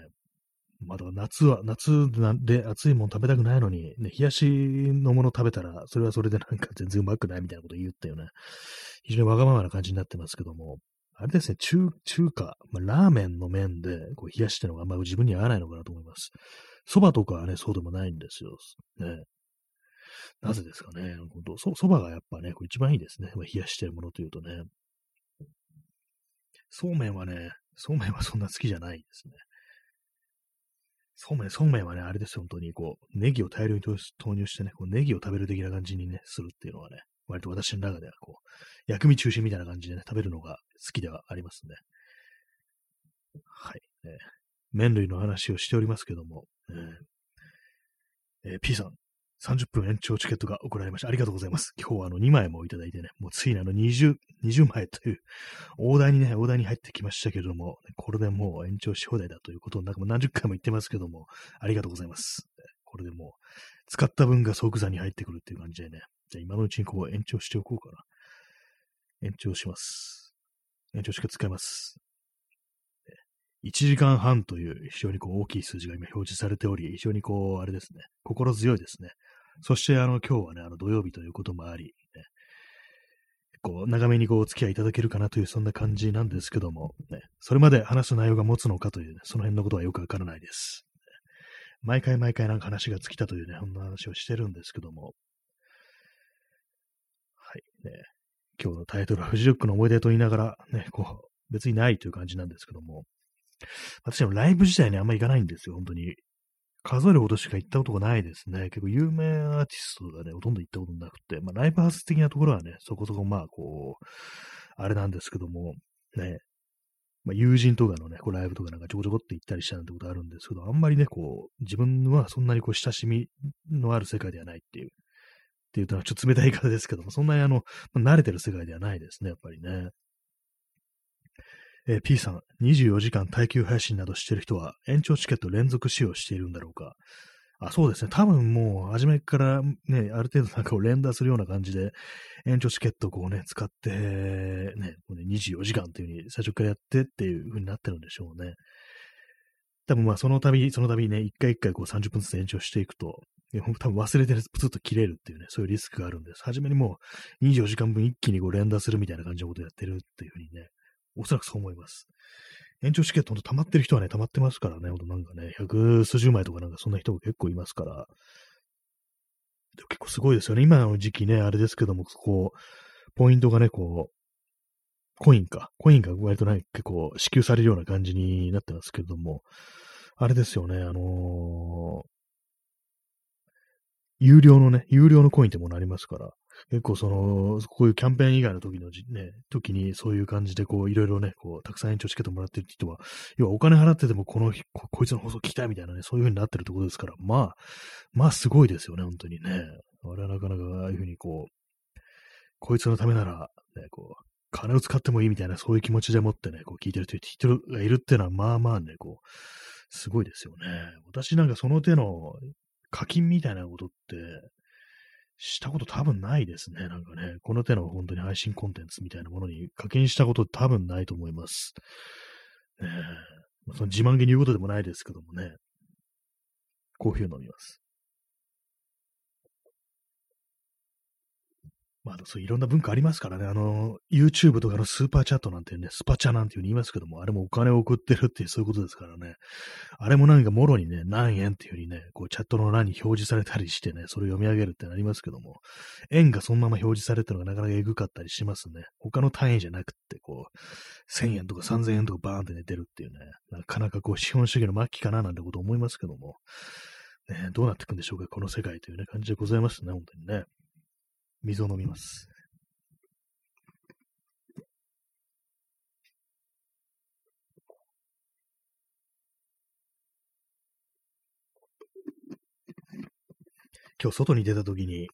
まあ、だから夏は、夏で暑いもの食べたくないのに、ね、冷やしのもの食べたら、それはそれでなんか全然うまくないみたいなこと言ったよね。非常にわがままな感じになってますけども、あれですね、中、中華、まあ、ラーメンの麺でこう冷やしてるのがあんまり自分に合わないのかなと思います。蕎麦とかはね、そうでもないんですよ。ね。なぜですかね。そ、蕎麦がやっぱね、これ一番いいですね。ま冷やしてるものというとね。そうめんはね、そうめんはそんな好きじゃないですね。そうめん、そうめんはね、あれですよ、本当にこう、ネギを大量に投入してね、こうネギを食べる的な感じにね、するっていうのはね、割と私の中ではこう、薬味中心みたいな感じでね、食べるのが好きではありますね。はい。えー、麺類の話をしておりますけども、えーえー、P さん、30分延長チケットが送られました。ありがとうございます。今日はあの2枚もいただいてね、もうついにあの20、20枚という大台にね、大台に入ってきましたけれども、これでもう延長し放題だということをなんかもう何十回も言ってますけども、ありがとうございます。これでもう使った分が即座に入ってくるっていう感じでね、じゃあ今のうちにこう延長しておこうかな。延長します。延長しか使います。1時間半という非常にこう大きい数字が今表示されており、非常にこう、あれですね、心強いですね。そしてあの今日はね、あの土曜日ということもあり、ね、こう長めにこうお付き合いいただけるかなというそんな感じなんですけども、ね、それまで話す内容が持つのかという、ね、その辺のことはよくわからないです。毎回毎回なんか話が尽きたというね、そんな話をしてるんですけども、はいね、今日のタイトルはフジロックの思い出と言いながら、ね、こう、別にないという感じなんですけども、私もライブ自体にあんま行かないんですよ、本当に。数えるほどしか行ったことがないですね。結構有名アーティストがね、ほとんど行ったことなくて、まあライブハウス的なところはね、そこそこまあこう、あれなんですけども、ね、まあ、友人とかのね、こうライブとかなんかちょこちょこって行ったりしたなんてことあるんですけど、あんまりね、こう、自分はそんなにこう親しみのある世界ではないっていう、っていうとはちょっと冷たい言い方ですけども、そんなにあの、まあ、慣れてる世界ではないですね、やっぱりね。えー、P さん、24時間耐久配信などしてる人は延長チケット連続使用しているんだろうか？あ、そうですね。多分もう、初めからね、ある程度なんかを連打するような感じで、延長チケットをこうね、使って、ね、こうね24時間っていう風に最初からやってっていう風になってるんでしょうね。多分まあ、その度、その度ね、一回一回こう30分ずつ延長していくと、多分忘れてるプツッと切れるっていうね、そういうリスクがあるんです。初めにもう24時間分一気にこう連打するみたいな感じのことをやってるっていう風にね、おそらくそう思います。延長チケットほんと溜まってる人はね、溜まってますからね、ほんとなんかね、百数十枚とかなんかそんな人も結構いますから、結構すごいですよね。今の時期ね、あれですけども、こう、ポイントがね、こう、コインか。コインが割とね、結構支給されるような感じになってますけれども、あれですよね、あのー、有料のね、有料のコインってものありますから、結構その、こういうキャンペーン以外の時のね、時にそういう感じでこう、いろいろね、こう、たくさん延長チケットもらってる人は、要はお金払っててもこのこ、こいつの放送聞きたいみたいなね、そういう風になってるところですから、まあ、まあすごいですよね、本当にね。あれはなかなかああいう風にこう、こいつのためなら、ね、こう、金を使ってもいいみたいな、そういう気持ちでもってね、こう聞いてる人がいるっていうのは、まあまあね、こう、すごいですよね。私なんかその手の課金みたいなことって、したこと多分ないですね。なんかね、この手の本当に配信コンテンツみたいなものに課金したこと多分ないと思います。え、その自慢げに言うことでもないですけどもね。コーヒーを飲みます。まあ、そういろんな文化ありますからね。あの、YouTube とかのスーパーチャットなんてね、スパチャなんていうふうに言いますけども、あれもお金を送ってるっていうそういうことですからね。あれもなんかもろにね、何円っていうふうにね、こうチャットの欄に表示されたりしてね、それを読み上げるってなりますけども、円がそのまま表示されてるのがなかなかエグかったりしますね。他の単位じゃなくって、こう、1000円とか3000円とかバーンって出てるっていうね、なかなかこう資本主義の末期かななんてこと思いますけども、ね、どうなっていくんでしょうか、この世界というね、感じでございますね、本当にね。水を飲みます。今日外に出た時に、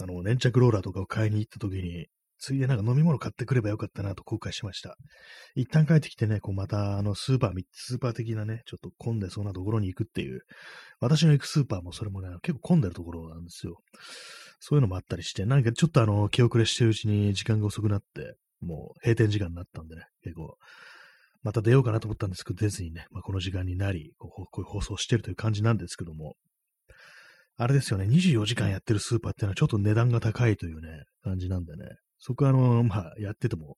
あの、粘着ローラーとかを買いに行った時に、ついでなんか飲み物買ってくればよかったなと後悔しました。一旦帰ってきてね、こうまたあのスーパー、スーパー的なね、ちょっと混んでそうなところに行くっていう、私の行くスーパーもそれもね、結構混んでるところなんですよ。そういうのもあったりして、なんかちょっとあの、気遅れしてるうちに時間が遅くなって、もう閉店時間になったんでね、結構、また出ようかなと思ったんですけど、出ずにね、まあ、この時間になりこう、こういう放送してるという感じなんですけども、あれですよね、24時間やってるスーパーっていうのはちょっと値段が高いというね、感じなんでね、そこはあの、まあ、やってても、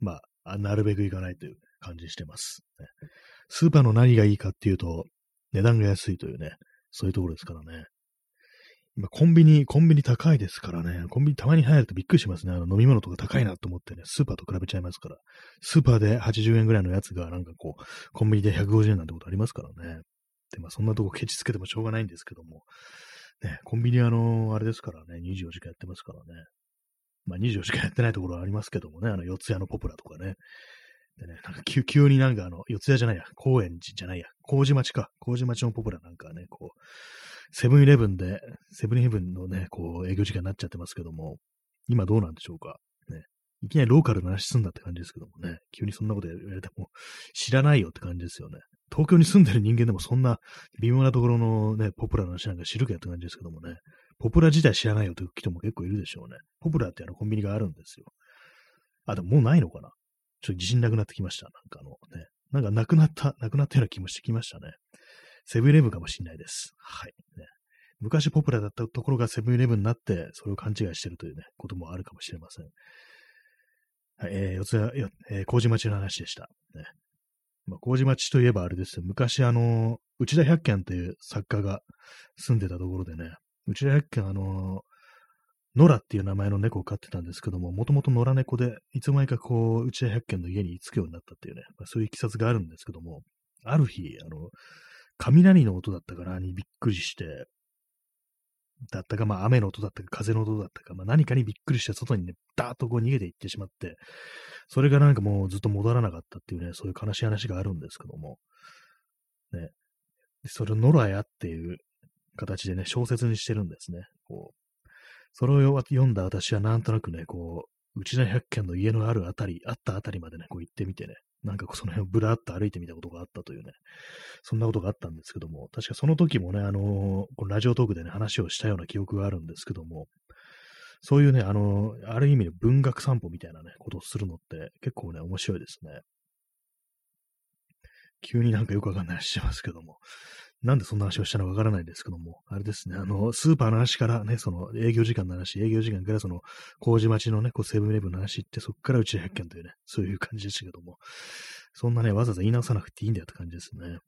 まあ、なるべくいかないという感じにしてます、ね。スーパーの何がいいかっていうと、値段が安いというね、そういうところですからね。今、コンビニ、コンビニ高いですからね、コンビニたまに入るとびっくりしますね。あの飲み物とか高いなと思ってね、スーパーと比べちゃいますから。スーパーで80円ぐらいのやつが、なんかこう、コンビニで150円なんてことありますからね。で、まあそんなとこケチつけてもしょうがないんですけども。ね、コンビニあの、あれですからね、24時間やってますからね。まあ24時間やってないところはありますけどもね、あの、四谷のポプラとかね。でね、なんか急急になんかあの、四谷じゃないや、高円寺じゃないや、麹町か。麹町のポプラなんかね、こう、セブンイレブンで、セブンイレブンのね、こう、営業時間になっちゃってますけども、今どうなんでしょうか？ね。いきなりローカルの話すんだって感じですけどもね、急にそんなこと言われても、知らないよって感じですよね。東京に住んでる人間でもそんな微妙なところのね、ポプラの話なんか知るけって感じですけどもね、ポプラ自体知らないよって人も結構いるでしょうね。ポプラってあのコンビニがあるんですよ。あ、でももうないのかな？ちょっと自信なくなってきました。なんかあのね、なんかなくなった、なくなったような気もしてきましたね。セブンイレブンかもしれないです。はい。ね、昔ポプラだったところがセブンイレブンになって、それを勘違いしてるというね、こともあるかもしれません。はい、えー、四谷、えー、麹町の話でした。ね。まあ、麹町といえばあれですよ。昔あの、内田百軒という作家が住んでたところでね、内田百軒あの、野良っていう名前の猫を飼ってたんですけども、もともと野良猫で、いつの間にかこう、内田百軒の家に着くようになったっていうね、まあ、そういう経緯があるんですけども、ある日、あの、雷の音だったからにびっくりして、だったか、まあ雨の音だったか、風の音だったか、まあ何かにびっくりして外にね、ダーッとこう逃げていってしまって、それがなんかもうずっと戻らなかったっていうね、そういう悲しい話があるんですけども、ね、それをノラヤっていう形でね、小説にしてるんですね。こう、それを読んだ私はなんとなくね、こう、内田百軒の家のあるあたり、あったあたりまでね、こう行ってみてね、なんかその辺をぶらっと歩いてみたことがあったというね、そんなことがあったんですけども、確かその時もね、あの、このラジオトークでね、話をしたような記憶があるんですけども、そういうね、あの、ある意味で文学散歩みたいなね、ことをするのって結構ね、面白いですね。急になんかよくわかんない話してますけども。なんでそんな話をしたのかわからないですけども、あれですね、あの、スーパーの話からね、その営業時間の話、営業時間からその、麹町のね、こう、セブンイレブンの話行って、そこからうち発見というね、そういう感じでしたけども、そんなね、わざわざ言い直さなくていいんだよって感じですね。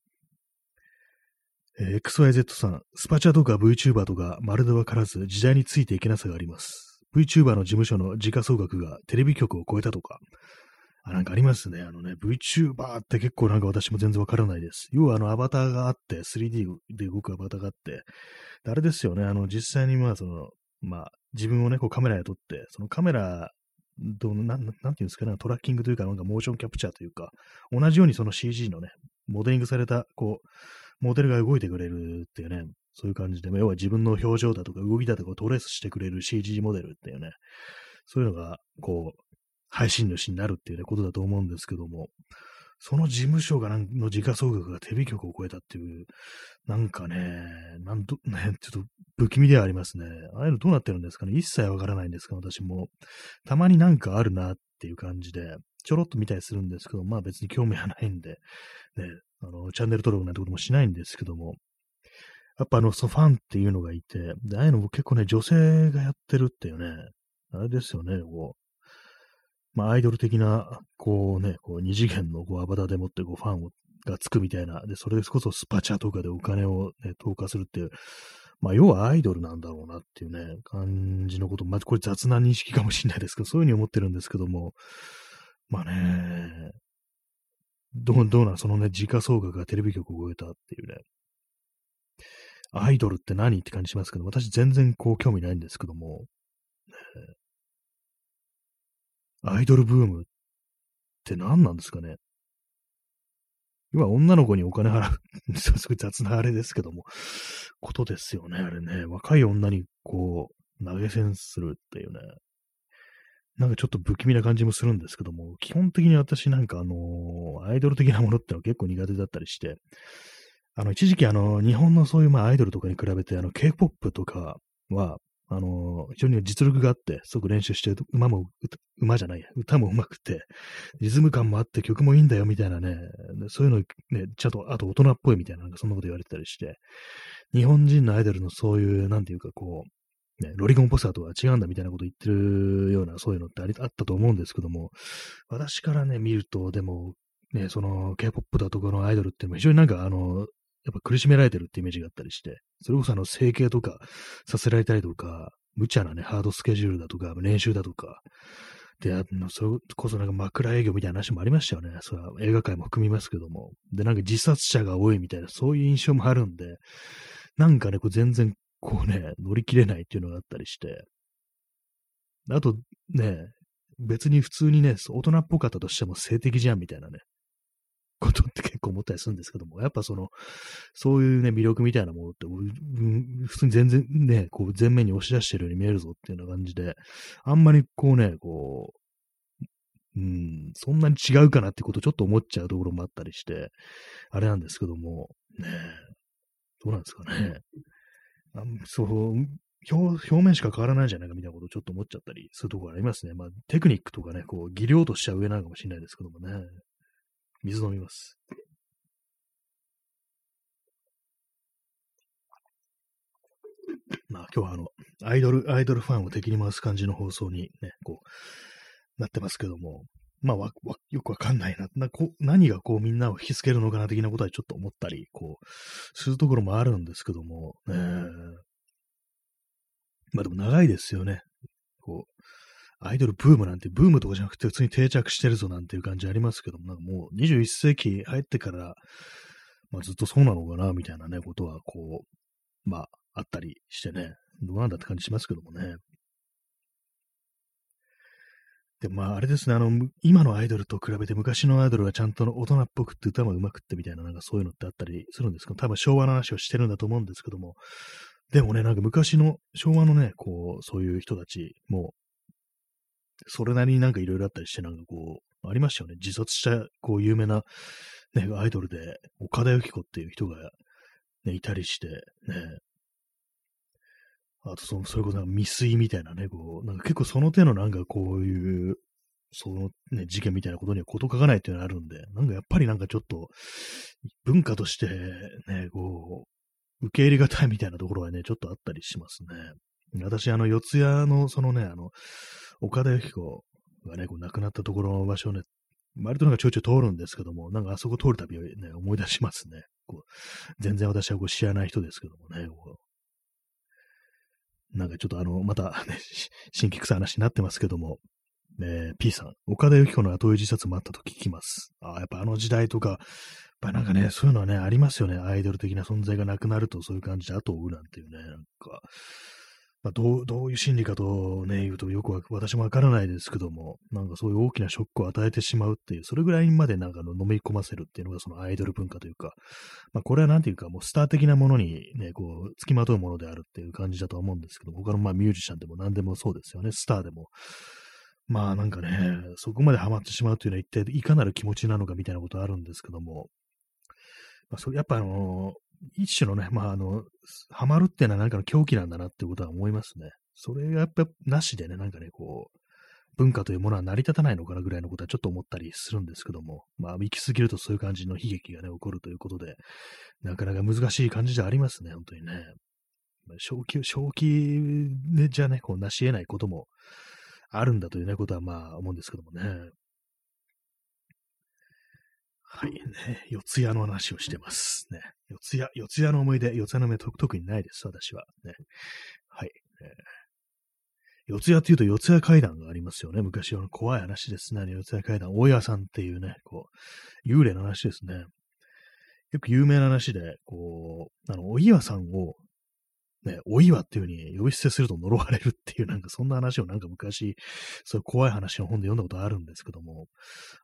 えー、XYZ さん、スパチャとか VTuber とかまるでわからず時代についていけなさがあります。VTuber の事務所の時価総額がテレビ局を超えたとか、あ、なんかありますね。あのね、VTuber って結構なんか私も全然わからないです。要はあのアバターがあって、3D で動くアバターがあって、あれですよね、あの実際にまあその、まあ自分をね、こうカメラで撮って、そのカメラどななんていうんですかね、トラッキングというか、なんかモーションキャプチャーというか、同じようにその CG のね、モデリングされた、こう、モデルが動いてくれるっていうね、そういう感じで、要は自分の表情だとか動きだとかをトレースしてくれる CG モデルっていうね、そういうのが、こう、配信主になるっていう、ね、ことだと思うんですけども、その事務所がの時価総額がテレビ局を超えたっていう、なんかね、なんと、ね、ちょっと不気味ではありますね。ああいうのどうなってるんですかね？一切わからないんですが、私も。たまになんかあるなっていう感じで、ちょろっと見たりするんですけど、まあ別に興味はないんで、ね、あの、チャンネル登録なんてこともしないんですけども、やっぱあの、ソファンっていうのがいて、で、ああいうのも結構ね、女性がやってるっていうね、あれですよね、こう、まあ、アイドル的な、こうね、こう二次元のこうアバターでもってこうファンをがつくみたいな、で、それこそスパチャとかでお金を、ね、投下するっていう、まあ、要はアイドルなんだろうなっていうね、感じのこと、まあ、これ雑な認識かもしれないですけど、そういうふうに思ってるんですけども、まあね、どう、どうなん、そのね、時価総額がテレビ局を超えたっていうね、アイドルって何って感じしますけど、私全然こう興味ないんですけども、アイドルブームって何なんですかね。今、女の子にお金払う すごい雑なあれですけども、ことですよね、あれね。若い女にこう、投げ銭するっていうね。なんかちょっと不気味な感じもするんですけども、基本的に私なんかあの、アイドル的なものってのは結構苦手だったりして、あの、一時期あの、日本のそういうまあアイドルとかに比べて、あの、K-POP とかは、あの、非常に実力があって、すごく練習してると、馬も、馬じゃない、歌も上手くて、リズム感もあって曲もいいんだよみたいなね、そういうのね、ちゃんと、あと大人っぽいみたいな、なんかそんなこと言われてたりして、日本人のアイドルのそういう、なんていうかこう、ね、ロリコンポスターとは違うんだみたいなこと言ってるような、そういうのってありあったと思うんですけども、私からね、見ると、でも、ね、その K-POP だとかのアイドルっていうのも非常になんかあの、やっぱ苦しめられてるってイメージがあったりして、それこそあの整形とかさせられたりとか、無茶なね、ハードスケジュールだとか、練習だとか、で、あの、それこそなんか枕営業みたいな話もありましたよね。それは映画界も含みますけども。で、なんか自殺者が多いみたいな、そういう印象もあるんで、なんかね、こう全然こうね、乗り切れないっていうのがあったりして。あとね、別に普通にね、大人っぽかったとしても性的じゃんみたいなね、ことって結構思ったりするんですけども、やっぱその、そういうね、魅力みたいなものって、普通に全然ね、こう前面に押し出してるように見えるぞっていうような感じで、あんまりこうね、こう、うん、そんなに違うかなってことをちょっと思っちゃうところもあったりして、あれなんですけども、ねどうなんですかね。あそう、表表面しか変わらないんじゃないかみたいなことをちょっと思っちゃったりするところありますね。まあ、テクニックとかね、こう、技量としちゃ上なのかもしれないですけどもね。水飲みます。まあ今日はあの、アイドル、アイドルファンを敵に回す感じの放送にね、こう、なってますけども、まあわ、わ、よくわかんないな。なこ何がこうみんなを引きつけるのかな的なことはちょっと思ったり、こう、するところもあるんですけども、ね、まあでも長いですよね。こう、アイドルブームなんて、ブームとかじゃなくて普通に定着してるぞなんていう感じありますけども、なんかもう21世紀入ってから、まあずっとそうなのかな、みたいなね、ことはこう、まああったりしてね、どうなんだって感じしますけどもね。で、まあ、あれですね、あの、今のアイドルと比べて昔のアイドルはちゃんと大人っぽくって歌も上手くってみたいな、なんかそういうのってあったりするんですけど、多分昭和の話をしてるんだと思うんですけども、でもね、なんか昔の、昭和のね、こう、そういう人たちも、それなりになんかいろいろあったりして、なんかこう、ありましたよね。自殺した、こう、有名な、ね、アイドルで、岡田由紀子っていう人が、ね、いたりして、ね、あと、その、それこそ未遂みたいなね、こう、なんか結構その手のなんかこういう、そのね、事件みたいなことには事書かないっていうのがあるんで、なんかやっぱりなんかちょっと、文化としてね、こう、受け入れがたいみたいなところはね、ちょっとあったりしますね。私、あの、四谷の、そのね、あの、岡田由紀子がね、こう亡くなったところの場所をね、割となんかちょいちょい通るんですけども、なんかあそこ通るたびね、思い出しますね。こう全然私はこう知らない人ですけどもね、こなんかちょっとあの、またね、新規臭い話になってますけども、えー、P さん、岡田由紀子の後追い自殺もあったと聞きます。ああ、やっぱあの時代とか、やっぱなんかね、そういうのはね、ありますよね。アイドル的な存在がなくなると、そういう感じで後を追うなんていうね、なんか、まあ、どう、どういう心理かとね、言うとよく私もわからないですけども、なんかそういう大きなショックを与えてしまうっていう、それぐらいまでなんかの飲み込ませるっていうのがそのアイドル文化というか、まあこれはなんていうかもうスター的なものにね、こう、付きまとうものであるっていう感じだと思うんですけど、他のまあミュージシャンでも何でもそうですよね、スターでも。まあなんかね、そこまでハマってしまうというのは一体いかなる気持ちなのかみたいなことあるんですけども、まあ、それやっぱあの一種のね、まああの、ハマるっていうのは何かの狂気なんだなってことは思いますね。それがやっぱなしでね、なんかね、こう、文化というものは成り立たないのかなぐらいのことはちょっと思ったりするんですけども、まあ、行き過ぎるとそういう感じの悲劇がね、起こるということで、なかなか難しい感じじゃありますね、本当にね。正気、正気じゃね、こう、成し得ないこともあるんだというね、ことはまあ、思うんですけどもね。はい、ね、四谷の話をしてます。ね。四谷、四谷の思い出、四谷の思い出特にないです、私は。ね。はい。えー四谷っていうと四谷階段がありますよね。昔は怖い話ですね。四谷階段、大家さんっていうね、こう、幽霊の話ですね。よく有名な話で、こう、あの、お岩さんを、ね、お岩っていう風に呼び捨てすると呪われるっていう、なんかそんな話をなんか昔、そういう怖い話の本で読んだことあるんですけども、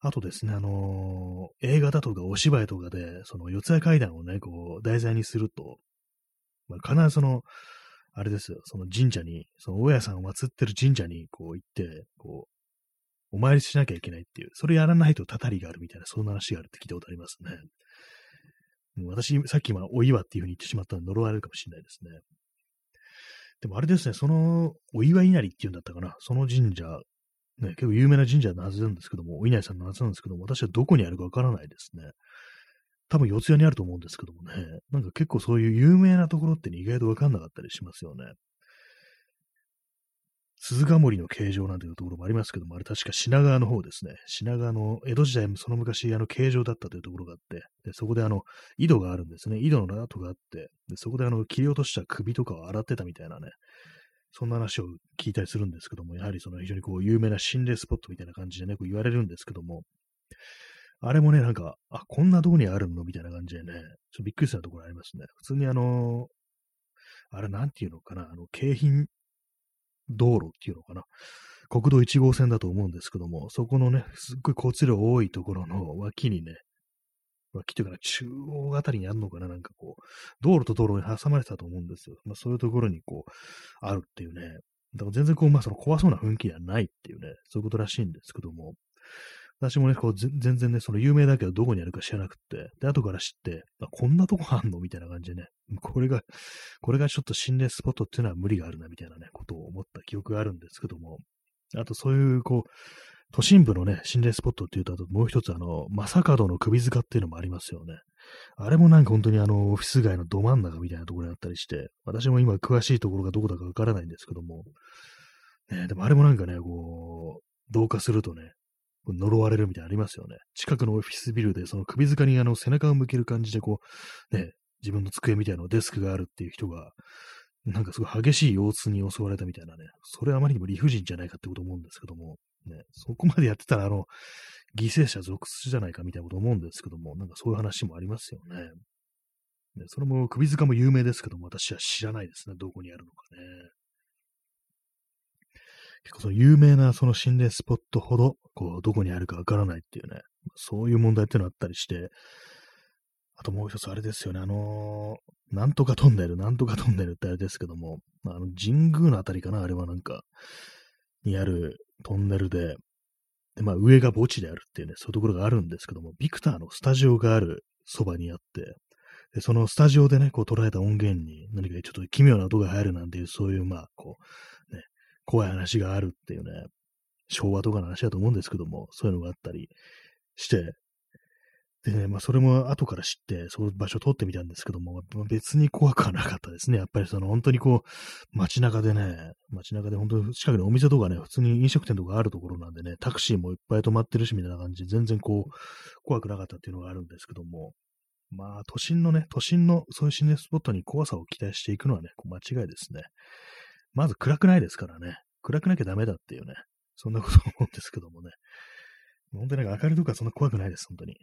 あとですね、あのー、映画だとかお芝居とかで、その四谷階段をね、こう、題材にすると、まあ、必ずその、あれですよ、その神社に、その大家さんを祀ってる神社にこう行って、こう、お参りしなきゃいけないっていう、それやらないとたたりがあるみたいな、そんな話があるって聞いたことありますね。私、さっき今、お岩っていう風に言ってしまったので呪われるかもしれないですね。でもあれですね、その、お祝い稲荷っていうんだったかな、その神社、ね、結構有名な神社のはずなんですけども、お稲荷さんのはずなんですけども、私はどこにあるかわからないですね。多分四谷にあると思うんですけどもね、なんか結構そういう有名なところって、ね、意外とわかんなかったりしますよね。鈴ヶ森の形状なんていうところもありますけども、あれ確か品川の方ですね。品川の江戸時代も、その昔、あの、形状だったというところがあって、でそこであの、井戸があるんですね。井戸の跡があって、でそこであの、切り落とした首とかを洗ってたみたいなね、そんな話を聞いたりするんですけども、やはりその非常にこう、有名な心霊スポットみたいな感じでね、こう言われるんですけども、あれもね、なんか、あ、こんなとこにあるのみたいな感じでね、ちょっとびっくりしたところありますね。普通にあのあれなんていうのかな、あの、京浜道路っていうのかな。国道1号線だと思うんですけども、そこのね、すっごい交通量多いところの脇にね、脇というか、中央あたりにあるのかな、なんかこう、道路と道路に挟まれてたと思うんですよ。まあそういうところにこう、あるっていうね。だから全然こう、まあその怖そうな雰囲気ではないっていうね、そういうことらしいんですけども、私もね、こう、全然ね、その有名だけどどこにあるか知らなくて、で、後から知って、あこんなとこあんのみたいな感じでね、これが、これがちょっと心霊スポットっていうのは無理があるな、みたいなね、ことを思った記憶があるんですけども、あとそういう、こう、都心部のね、心霊スポットっていうと、あともう一つ、あの、正門の首塚っていうのもありますよね。あれもなんか本当にあの、オフィス街のど真ん中みたいなところにあったりして、私も今詳しいところがどこだかわからないんですけども、ね、でもあれもなんかね、こう、同化するとね、呪われるみたいなのありますよね。近くのオフィスビルで、その首塚にあの背中を向ける感じで、こう、ね、自分の机みたいなデスクがあるっていう人が、なんかすごい激しい腰痛に襲われたみたいなね、それあまりにも理不尽じゃないかってこと思うんですけども、ね、そこまでやってたら、あの、犠牲者続出じゃないかみたいなこと思うんですけども、なんかそういう話もありますよね。ね、それも首塚も有名ですけども、私は知らないですね。どこにあるのかね。結構その有名なその心霊スポットほど、こう、どこにあるかわからないっていうね、そういう問題っていうのあったりして、あともう一つあれですよね、あのー、なんとかトンネル、なんとかトンネルってあれですけども、あの、神宮のあたりかな、あれはなんか、にあるトンネルで、で、まあ上が墓地であるっていうね、そういうところがあるんですけども、ビクターのスタジオがあるそばにあって、で、そのスタジオでね、こう捉えた音源に何かちょっと奇妙な音が入るなんていう、そういう、まあ、こう、怖い話があるっていうね、昭和とかの話だと思うんですけども、そういうのがあったりして、でね、まあ、それも後から知って、そういう場所を通ってみたんですけども、別に怖くはなかったですね。やっぱりその、本当にこう、街中でね、街中で本当に近くにお店とかね、普通に飲食店とかあるところなんでね、タクシーもいっぱい止まってるし、みたいな感じで、全然こう、怖くなかったっていうのがあるんですけども、まあ、都心のね、都心のそういう心霊スポットに怖さを期待していくのはね、こう間違いですね。まず暗くないですからね。暗くなきゃダメだっていうね、そんなこと思うんですけどもね。本当になんか明るいとかそんな怖くないです、本当に。ね。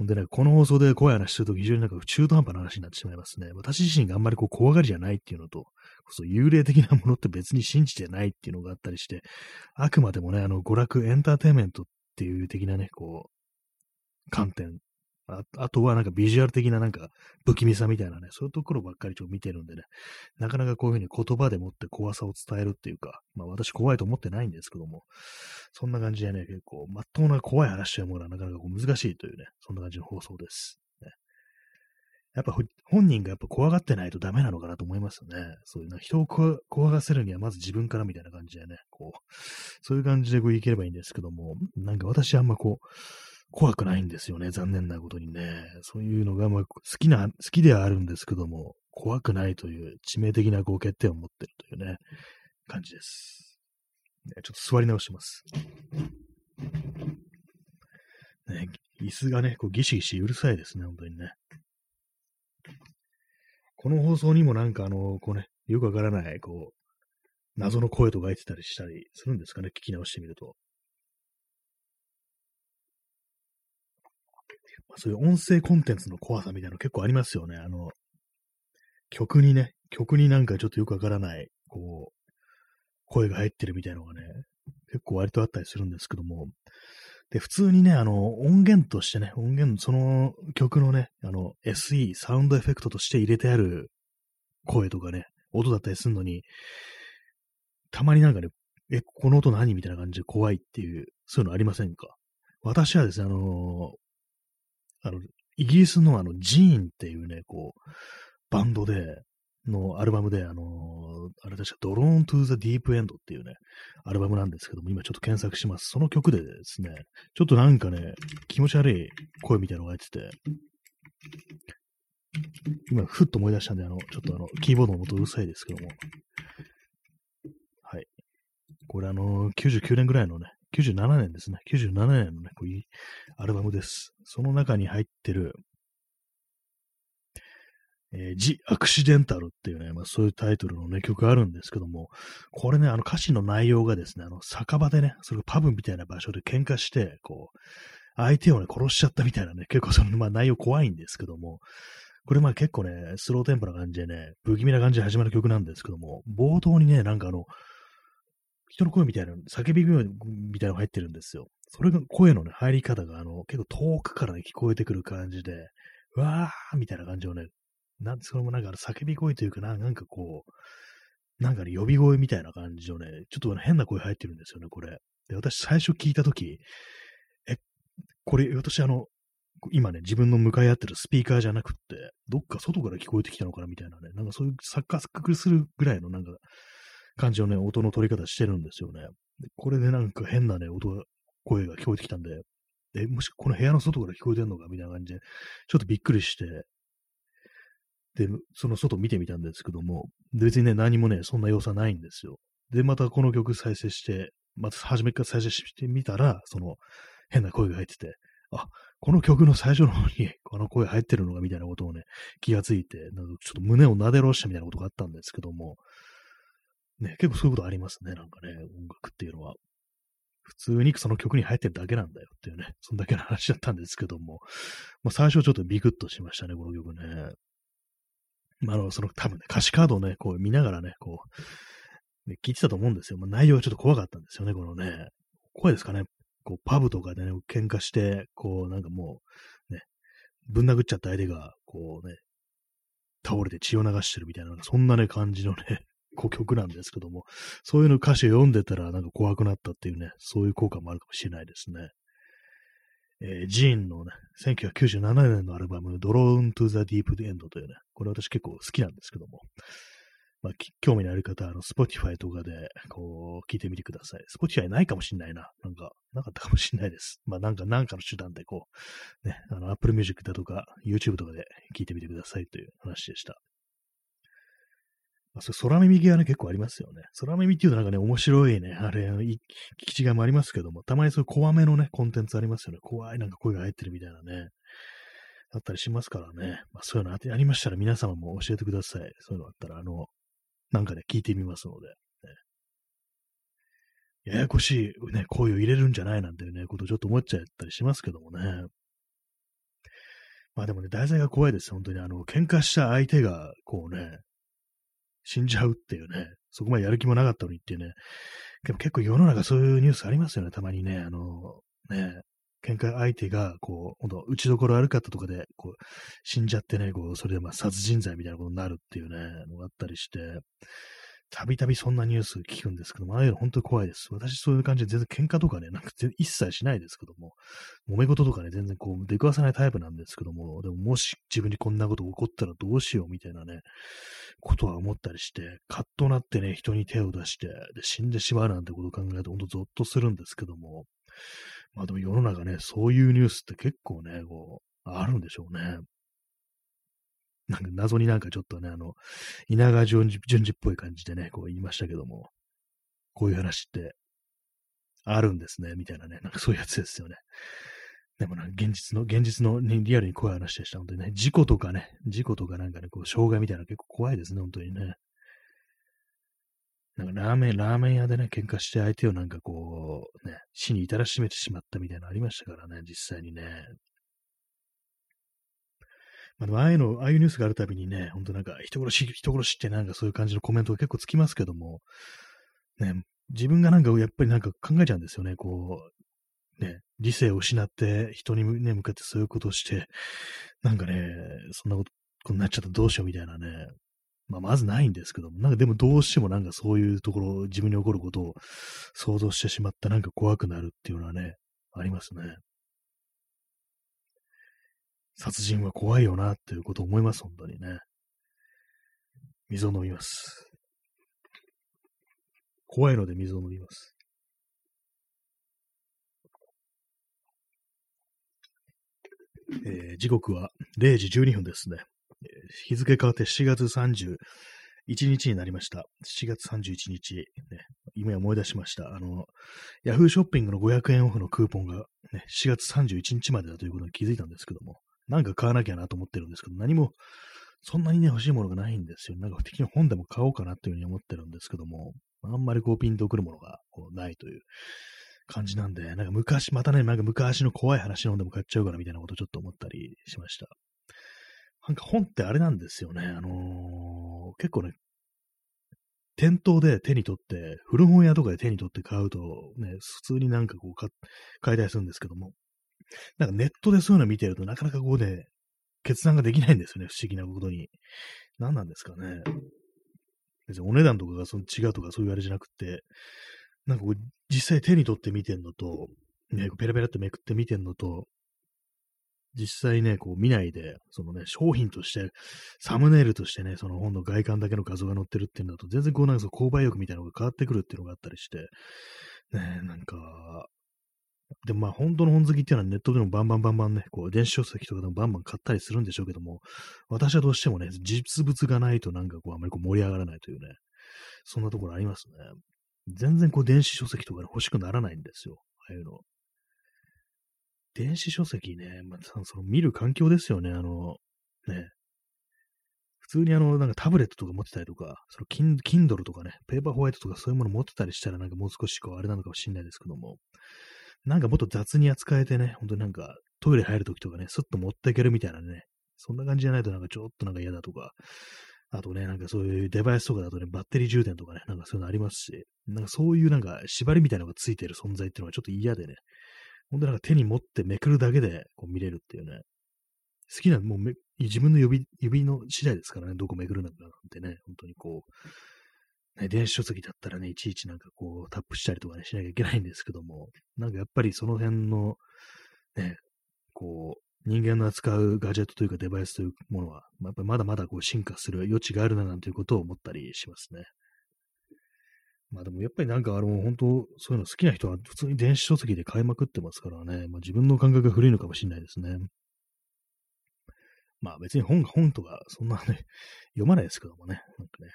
ほんでね、この放送で怖い話すると非常になんか中途半端な話になってしまいますね。私自身があんまりこう怖がりじゃないっていうのと、そう幽霊的なものって別に信じてないっていうのがあったりして、あくまでもね、あの娯楽、エンターテインメントっていう的なね、こう、観点ああとはなんかビジュアル的ななんか不気味さみたいなね、そういうところばっかりちょっと見てるんでね、なかなかこういうふうに言葉でもって怖さを伝えるっていうか、まあ私怖いと思ってないんですけども、そんな感じでね、結構、まっとうな怖い話というものはなかなかこう難しいというね、そんな感じの放送です。ね、やっぱ本人がやっぱ怖がってないとダメなのかなと思いますよね。そういうな人を怖がせるにはまず自分からみたいな感じでね、こう、そういう感じでこういければいいんですけども、なんか私あんまこう、怖くないんですよね。残念なことにね。そういうのが、まあ、好きな、好きではあるんですけども、怖くないという致命的な合欠点を持ってるというね、感じです。ね、ちょっと座り直します。ね、椅子がね、こうギシギシうるさいですね、本当にね。この放送にもなんかあの、こうね、よくわからない、こう、謎の声とか入ってたりしたりするんですかね、聞き直してみると。そういう音声コンテンツの怖さみたいなの結構ありますよね。あの、曲にね、曲になんかちょっとよくわからない、こう、声が入ってるみたいなのがね、結構割とあったりするんですけども、で、普通にね、あの、音源としてね、音源、その曲のね、あの、SE、サウンドエフェクトとして入れてある声とかね、音だったりするのに、たまになんかね、え、この音何みたいな感じで怖いっていう、そういうのありませんか？私はですね、あのあの、イギリスのあの、ジーンっていうね、こう、バンドで、のアルバムで、あのー、あれ確か、ドローントゥーザディープエンドっていうね、アルバムなんですけども、今ちょっと検索します。その曲でですね、ちょっとなんかね、気持ち悪い声みたいなのが入ってて、今、ふっと思い出したんで、あの、ちょっとあの、キーボードの音うるさいですけども、はい。これあのー、99年ぐらいのね、97年ですね。97年のね、こういうアルバムです。その中に入ってる、えー、ジ・アクシデンタルっていうね、まあ、そういうタイトルのね、曲があるんですけども、これね、あの歌詞の内容がですね、あの酒場でね、それパブみたいな場所で喧嘩して、こう、相手をね、殺しちゃったみたいなね、結構その、まあ内容怖いんですけども、これまあ結構ね、スローテンポな感じでね、不気味な感じで始まる曲なんですけども、冒頭にね、なんかあの、人の声みたいな、叫び声みたいなのが入ってるんですよ。それが声のね、入り方が、あの、結構遠くからね、聞こえてくる感じで、うわーみたいな感じをね、なんそれもなんか叫び声というかな、なんかこう、なんかね、呼び声みたいな感じのね、ちょっと、ね、変な声入ってるんですよね、これ。で、私最初聞いたとき、え、これ、私あの、今ね、自分の向かい合ってるスピーカーじゃなくって、どっか外から聞こえてきたのかなみたいなね、なんかそういう錯覚するぐらいのなんか感じのね、音の取り方してるんですよね。これでなんか変なね、音が、声が聞こえてきたんで、え、もしこの部屋の外から聞こえてんのかみたいな感じで、ちょっとびっくりして、で、その外見てみたんですけども、別にね、何もね、そんな要素はないんですよ。で、またこの曲再生して、また初めから再生してみたら、その変な声が入ってて、あ、この曲の最初の方に この声入ってるのがみたいなことをね、気がついて、なんかちょっと胸をなでろしたみたいなことがあったんですけども、ね、結構そういうことありますね、なんかね、音楽っていうのは。普通にその曲に入ってるだけなんだよっていうね、そんだけの話だったんですけども、まあ、最初ちょっとビクッとしましたね、この曲ね。まあ、あの、その多分ね、歌詞カードをね、こう見ながらね、こう、ね、聞いてたと思うんですよ。まあ、内容がちょっと怖かったんですよね、このね。怖いですかね。こう、パブとかでね、喧嘩して、こう、なんかもう、ね、ぶん殴っちゃった相手が、こうね、倒れて血を流してるみたいな、そんなね、感じのね、こう曲なんですけども、そういうの歌詞を読んでたらなんか怖くなったっていうね、そういう効果もあるかもしれないですね。えー、ジーンのね、1997年のアルバム、Drawn to the Deep End というね、これ私結構好きなんですけども、まあ、興味のある方は、あの、Spotify とかで、こう、聞いてみてください。Spotify ないかもしんないな。なんか、なかったかもしんないです。まあ、なんか、なんかの手段で、こう、ね、あの、Apple Music だとか、YouTube とかで聞いてみてくださいという話でした。まあ、それ空耳系はね、結構ありますよね。空耳っていうとなんかね、面白いね、あれ、聞き違いもありますけども、たまにそういう怖めのね、コンテンツありますよね。怖いなんか声が入ってるみたいなね。あったりしますからね。まあ、そういうのありましたら皆様も教えてください。そういうのあったら、あの、なんかね、聞いてみますので。ややこしい、ね、声を入れるんじゃないなんていうね、ことをちょっと思っちゃったりしますけどもね。まあでもね、題材が怖いです。本当に。あの、喧嘩した相手が、こうね、死んじゃうっていうね、そこまでやる気もなかったのにっていうね。でも結構世の中そういうニュースありますよね、たまにね。あの、ね、喧嘩相手が、こう、ほんと、打ちどころ悪かったとかで、こう、死んじゃってね、こう、それでまあ殺人罪みたいなことになるっていうね、のがあったりして、たびたびそんなニュース聞くんですけども、ああいうの本当に怖いです。私そういう感じで全然喧嘩とかね、なんか一切しないですけども、揉め事とかね、全然こう出くわさないタイプなんですけども、でももし自分にこんなこと起こったらどうしようみたいなね、ことは思ったりして、カッとなってね、人に手を出して、で、死んでしまうなんてことを考えると本当ゾッとするんですけども、まあでも世の中ね、そういうニュースって結構ね、こう、あるんでしょうね。なんか謎になんかちょっとね、あの、稲川淳二っぽい感じでね、こう言いましたけども、こういう話ってあるんですね、みたいなね、なんかそういうやつですよね。でもなんか、現実の、現実の、リアルに怖い話でした。本当にね、事故とかね、事故とかなんかね、こう、障害みたいな結構怖いですね、本当にね。なんかラーメン、ラーメン屋でね、喧嘩して相手をなんかこう、ね、死に至らしめてしまったみたいなのありましたからね、実際にね。まあ、でもああいうの、ああいうニュースがあるたびにね、ほんとなんか人殺し、人殺しってなんかそういう感じのコメントが結構つきますけども、ね、自分がなんかやっぱりなんか考えちゃうんですよね、こう、ね、理性を失って人に、ね、向かってそういうことをして、なんかね、そんなことになっちゃったらどうしようみたいなね、まあ、まずないんですけども、なんかでもどうしてもなんかそういうところ、自分に起こることを想像してしまったなんか怖くなるっていうのはね、ありますね。殺人は怖いよなっていうことを思います、本当にね。水を飲みます。怖いので水を飲みます。えー、時刻は0時12分ですね。日付変わって7月31日になりました。7月31日、ね、今思い出しました。あの、ヤフーショッピングの500円オフのクーポンが、ね、7月31日までだということに気づいたんですけども、なんか買わなきゃなと思ってるんですけど、何もそんなにね、欲しいものがないんですよ。なんか適に本でも買おうかなっていうふうに思ってるんですけども、あんまりこうピンとくるものがこうないという感じなんで、なんか昔、またね、なんか昔の怖い話の本でも買っちゃうからみたいなことちょっと思ったりしました。なんか本ってあれなんですよね。あのー、結構ね、店頭で手に取って、古本屋とかで手に取って買うと、ね、普通になんかこう買、買いたりするんですけども、なんかネットでそういうの見てるとなかなかこうね、決断ができないんですよね、不思議なことに。何なんですかね。別にお値段とかがその違うとかそういうあれじゃなくて、なんかこう、実際手に取って見てんのと、ね、ペラペラってめくって見てんのと、実際ね、こう見ないで、そのね、商品として、サムネイルとしてね、その本の外観だけの画像が載ってるっていうんだと、全然こうなんか購買欲みたいなのが変わってくるっていうのがあったりして、ね、なんか、でまあ本当の本好きっていうのはネットでもバンバンバンバンね、こう電子書籍とかでもバンバン買ったりするんでしょうけども、私はどうしてもね、実物がないとなんかこうあまりこう盛り上がらないというね、そんなところありますね。全然こう電子書籍とか、ね、欲しくならないんですよ。ああいうの。電子書籍ね、まあ、その見る環境ですよね。あの、ね。普通にあの、なんかタブレットとか持ってたりとか、そのキン Kindle とかね、ペーパーホワイトとかそういうもの持ってたりしたらなんかもう少しこう、あれなのかもしれないですけども、なんかもっと雑に扱えてね、本当になんかトイレ入るときとかね、スッと持っていけるみたいなね、そんな感じじゃないとなんかちょっとなんか嫌だとか、あとね、なんかそういうデバイスとかだとね、バッテリー充電とかね、なんかそういうのありますし、なんかそういうなんか縛りみたいなのがついてる存在っていうのはちょっと嫌でね、ほんとなんか手に持ってめくるだけでこう見れるっていうね、好きな、もう自分の指指の次第ですからね、どこめくるのかなんてね、本当にこう、ね、電子書籍だったらね、いちいちなんかこうタップしたりとかね、しなきゃいけないんですけども、なんかやっぱりその辺の、ね、こう、人間の扱うガジェットというかデバイスというものは、やっぱまだまだこう進化する余地があるななんていうことを思ったりしますね。まあでもやっぱりなんかあの、本当そういうの好きな人は普通に電子書籍で買いまくってますからね、まあ自分の感覚が古いのかもしれないですね。まあ別に本が、本とかそんなね、読まないですけどもね、なんかね、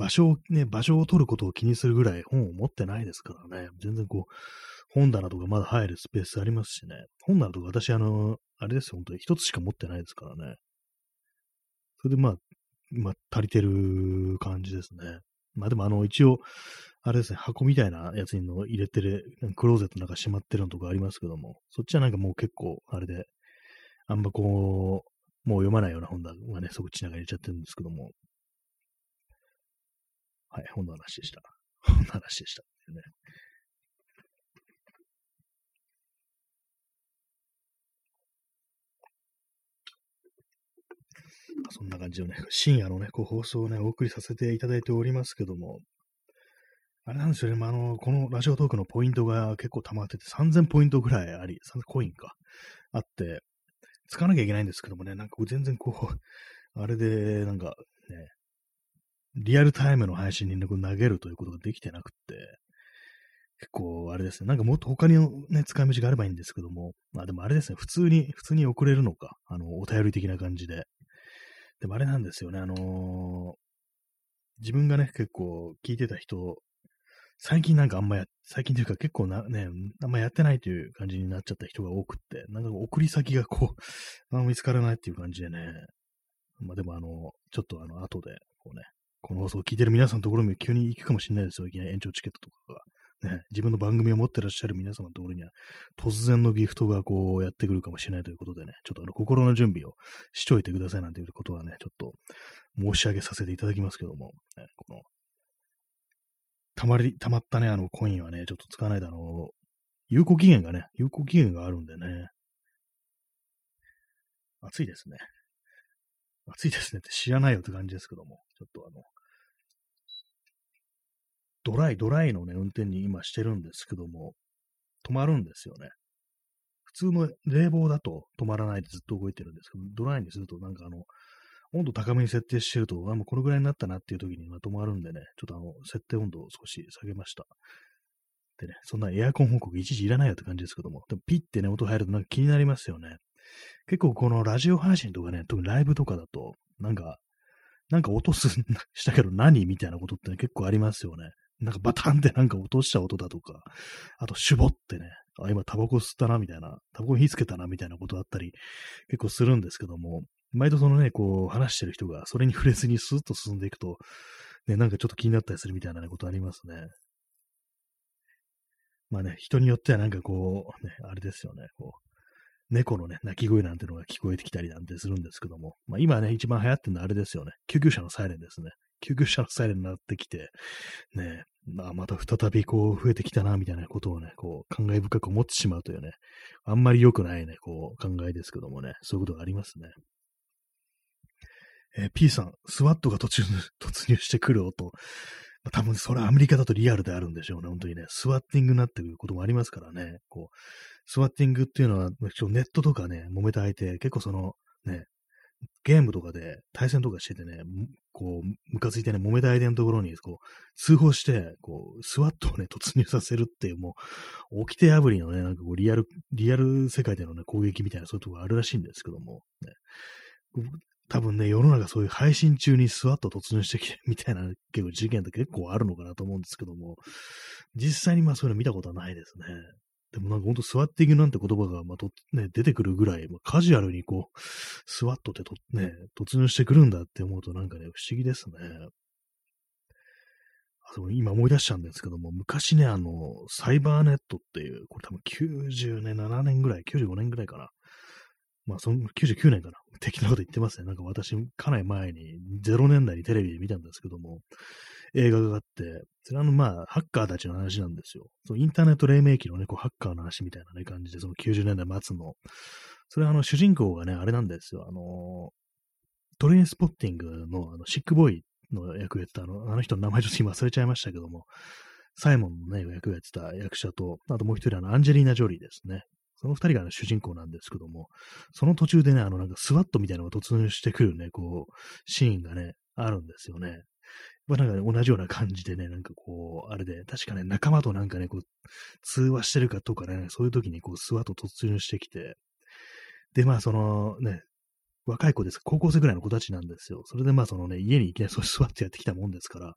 場所をね、場所を取ることを気にするぐらい本を持ってないですからね、全然こう、本棚とかまだ入るスペースありますしね。本棚とか私、あの、あれですよ、本当に一つしか持ってないですからね。それでまあ、まあ、足りてる感じですね。まあでもあの、一応、あれですね、箱みたいなやつにの入れてる、クローゼットの中しまってるのとかありますけども、そっちはなんかもう結構、あれで、あんまこう、もう読まないような本棚がね、そこちなが入れちゃってるんですけども。はい、本の話でした。本の話でした。ね。そんな感じのね、深夜のね、こう放送をね、お送りさせていただいておりますけども、あれなんですよね、まあ、あの、このラジオトークのポイントが結構溜まってて、3000ポイントぐらいあり、3000コインか、あって、使わなきゃいけないんですけどもね、なんか全然こう、あれで、なんかね、リアルタイムの配信に、ね、投げるということができてなくって、結構あれですね、なんかもっと他にね、使い道があればいいんですけども、まあでもあれですね、普通に、普通に送れるのか、あの、お便り的な感じで。でもあれなんですよね、あのー、自分がね、結構聞いてた人、最近なんかあんまや、最近というか結構な、ね、あんまやってないという感じになっちゃった人が多くって、なんか送り先がこう、あ見つからないっていう感じでね、まあでもあの、ちょっとあの、後で、こうね、この放送を聞いてる皆さんのところに急に行くかもしれないですよ。いきなり延長チケットとかが。ね、自分の番組を持ってらっしゃる皆様のところには、突然のギフトがこうやってくるかもしれないということでね、ちょっとあの心の準備をしといてくださいなんていうことはね、ちょっと申し上げさせていただきますけども、ね、この、たまり、たまったね、あのコインはね、ちょっと使わないで、あの、有効期限がね、有効期限があるんでね、暑いですね。暑いですねって知らないよって感じですけども、ちょっとあの、ドライ、ドライのね、運転に今してるんですけども、止まるんですよね。普通の冷房だと止まらないでずっと動いてるんですけど、ドライにするとなんかあの、温度高めに設定してると、あ、もうこのぐらいになったなっていう時にま止まるんでね、ちょっとあの、設定温度を少し下げました。でね、そんなエアコン報告一時いらないよって感じですけども、でもピッてね、音入るとなんか気になりますよね。結構このラジオ配信とかね、特にライブとかだと、なんか、なんか音すしたけど何みたいなことって、ね、結構ありますよね。なんかバタンってなんか落とした音だとか、あとシュボってね、あ、今タバコ吸ったなみたいな、タバコ火つけたなみたいなことあったり結構するんですけども、毎度そのね、こう話してる人がそれに触れずにスーッと進んでいくと、ね、なんかちょっと気になったりするみたいな、ことありますね。まあね、人によってはなんかこう、ね、あれですよね、こう、猫のね、鳴き声なんてのが聞こえてきたりなんてするんですけども、まあ今ね、一番流行ってるのはあれですよね。救急車のサイレンですね。救急車のサイレンになってきて、ね、まあ、また再びこう増えてきたな、みたいなことをね、こう、感慨深く思ってしまうというね、あんまり良くないね、こう、考えですけどもね、そういうことがありますね。えー、P さん、スワットが途中、突入してくる音。多分それはアメリカだとリアルであるんでしょうね、本当にね。スワッティングになってくることもありますからね。こう、スワッティングっていうのは、ネットとかね、揉めた相手、結構その、ね、ゲームとかで対戦とかしててね、こう、ムカついてね、揉めた相手のところに、こう、通報して、こう、スワットをね、突入させるっていう、もう、掟破りのね、なんかこう、リアル、リアル世界でのね、攻撃みたいな、そういうところあるらしいんですけども、ね、多分ね、世の中そういう配信中にスワット突入してきてみたいな結構事件って結構あるのかなと思うんですけども、実際にまあそういうの見たことはないですね。でもなんかほんと座っていくなんて言葉が、まとね、出てくるぐらい、まあ、カジュアルにこう、スワットってと、ね、突入してくるんだって思うとなんかね、不思議ですね。あ今思い出しちゃうんですけども、昔ね、あの、サイバーネットっていう、これ多分97年ぐらい、95年ぐらいかな。まあ、その99年かな。的なこと言ってますね。なんか私、かなり前に、0年代にテレビで見たんですけども、映画があって、それはあの、まあ、ハッカーたちの話なんですよ。そのインターネット黎明期のね、こう、ハッカーの話みたいなね、感じで、その90年代末の。それはあの、主人公がね、あれなんですよ。あの、トレインスポッティングの、あの、シックボーイの役やってた、あの、あの人の名前ちょっと今忘れちゃいましたけども、サイモンのね、役をやってた役者と、あともう一人、あの、アンジェリーナ・ジョリーですね。その二人が、ね、主人公なんですけども、その途中でね、あの、なんかスワットみたいなのが突入してくるね、こう、シーンがね、あるんですよね。まあ、なんか、ね、同じような感じでね、なんかこう、あれで、確かね、仲間となんかね、こう、通話してるかとかね、そういう時にこう、スワット突入してきて、で、まあ、そのね、若い子です。高校生ぐらいの子たちなんですよ。それでまあそのね、家にいきなり そう座ってやってきたもんですから、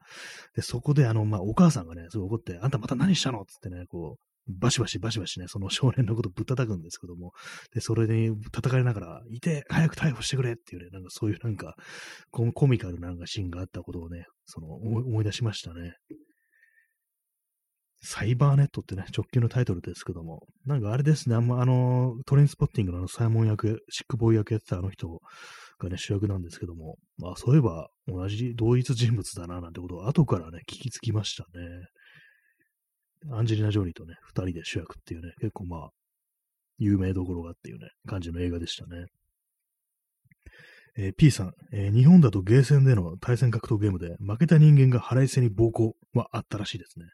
で、そこであの、まあお母さんがね、すごい怒って、あんたまた何したの？つってね、こう、バシバシバシバシね、その少年のことぶったたくんですけども、で、それに叩かれながら、いて、早く逮捕してくれっていうね、なんかそういうなんか、コミカルななんかシーンがあったことをね、その思い出しましたね。サイバーネットってね、直球のタイトルですけども、なんかあれですね、あんまあの、トレインスポッティングのあのサイモン役、シックボーイ役やってたあの人がね、主役なんですけども、まあそういえば同じ同一人物だななんてことを後からね、聞きつきましたね。アンジェリーナ・ジョリーとね、二人で主役っていうね、結構まあ、有名どころがっていうね、感じの映画でしたね。えー、P さん、えー、日本だとゲーセンでの対戦格闘ゲームで負けた人間が腹いせに暴行はあったらしいですね。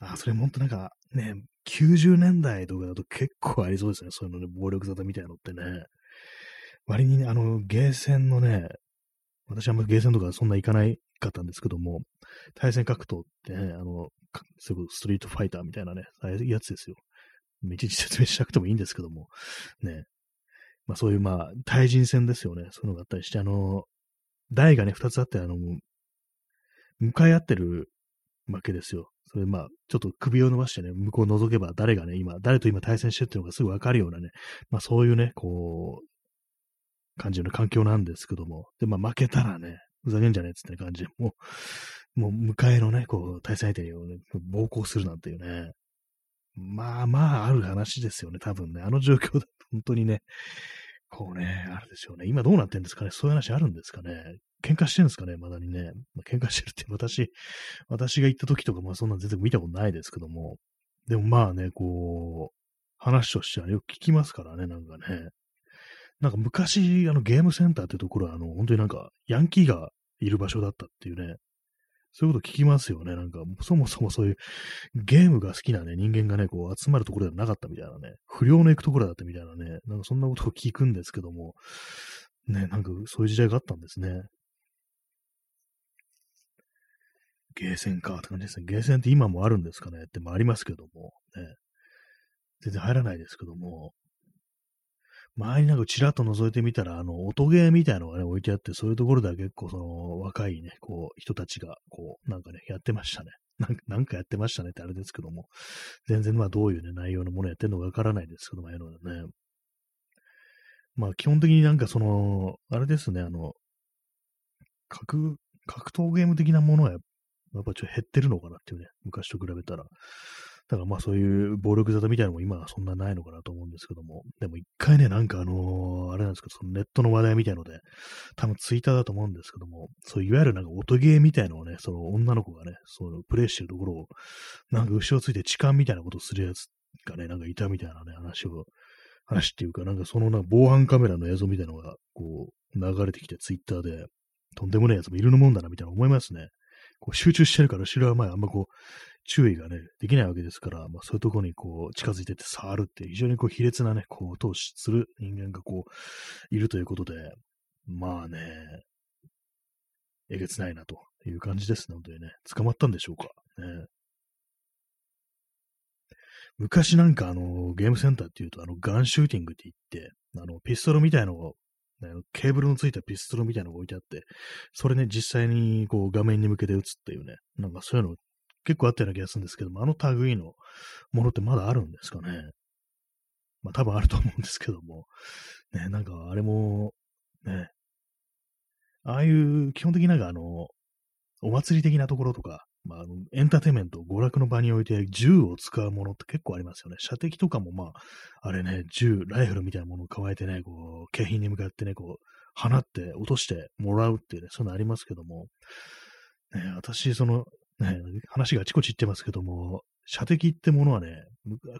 あ、それほんとなんかね、90年代とかだと結構ありそうですね。そういうのね、暴力沙汰みたいなのってね。割にね、あの、ゲーセンのね、私はあんまゲーセンとかそんな行かないかったんですけども、対戦格闘ってね、あの、すぐストリートファイターみたいなね、やつですよ。いちいち説明しなくてもいいんですけども、ね。まあそういうまあ、対人戦ですよね。そういうのがあったりして、あの、台がね、二つあって、あの、向かい合ってるわけですよ。それまあ、ちょっと首を伸ばしてね、向こうを覗けば誰がね、今、誰と今対戦してるっていうのがすぐわかるようなね、まあそういうね、こう、感じの環境なんですけども、で、まあ負けたらね、ふざけんじゃねえっつって感じで、もう、もう迎えのね、こう、対戦相手をね、暴行するなんていうね、まあまあある話ですよね、多分ね。あの状況だと本当にね、こうね、あるですよね。今どうなってんですかね？そういう話あるんですかね？喧嘩してるんですかね？まだにね。まあ、喧嘩してるって私、私が行った時とか、まあそんなん全然見たことないですけども。でもまあね、こう、話としてはよく聞きますからね、なんかね。なんか昔、あのゲームセンターってところは、あの、本当になんか、ヤンキーがいる場所だったっていうね、そういうこと聞きますよね。なんか、そもそもそういうゲームが好きなね、人間がね、こう集まるところではなかったみたいなね、不良の行くところだったみたいなね、なんかそんなことを聞くんですけども、ね、なんかそういう時代があったんですね。ゲーセンかって感じですね。ゲーセンって今もあるんですかねってもありますけども、ね。全然入らないですけども、周りなんかちらっと覗いてみたら、あの、音ゲーみたいなのがね、置いてあって、そういうところでは結構その、若いね、こう、人たちが、こう、なんかね、やってましたね。なんか、なんかやってましたねってあれですけども、全然まあどういうね、内容のものやってるのかわからないですけども、あのね。まあ基本的になんかその、あれですね、あの、格、格闘ゲーム的なものはやっぱちょっと減ってるのかなっていうね、昔と比べたら。だからまあそういう暴力沙汰みたいなのも今はそんなないのかなと思うんですけども、でも一回ね、なんかあのー、あれなんですけど、そのネットの話題みたいので、多分ツイッターだと思うんですけども、そういわゆるなんか音ゲーみたいのをね、その女の子がね、そのプレイしてるところを、なんか後ろついて痴漢みたいなことをするやつがね、なんかいたみたいなね、話を、話っていうか、なんかそのな防犯カメラの映像みたいなのが、こう、流れてきてツイッターで、とんでもないやつもいるのもんだな、みたいな思いますね。こう集中してるから、後ろは前あんまこう、注意がね、できないわけですから、まあ、そういうところにこう、近づいてって触るって非常にこう、卑劣なね、こう、投資する人間がこう、いるということで、まあね、えげつないなという感じですね、本当にね。捕まったんでしょうか。ね、昔なんかあの、ゲームセンターっていうと、あの、ガンシューティングって言って、あの、ピストルみたいのを、ケーブルのついたピストルみたいのが置いてあって、それね、実際にこう画面に向けて撃つっていうね、なんかそういうの結構あったような気がするんですけども、あの類のものってまだあるんですかね？まあ多分あると思うんですけども、ね、なんかあれも、ね、ああいう基本的になんかあの、お祭り的なところとか、まあ、のエンターテイメント、娯楽の場において銃を使うものって結構ありますよね。射的とかもまあ、あれね、銃、ライフルみたいなものを加えてね、こう、景品に向かってね、こう、放って落としてもらうっていうね、そういうのありますけども、ね、私、その、ね、話があちこち行ってますけども、射的ってものはね、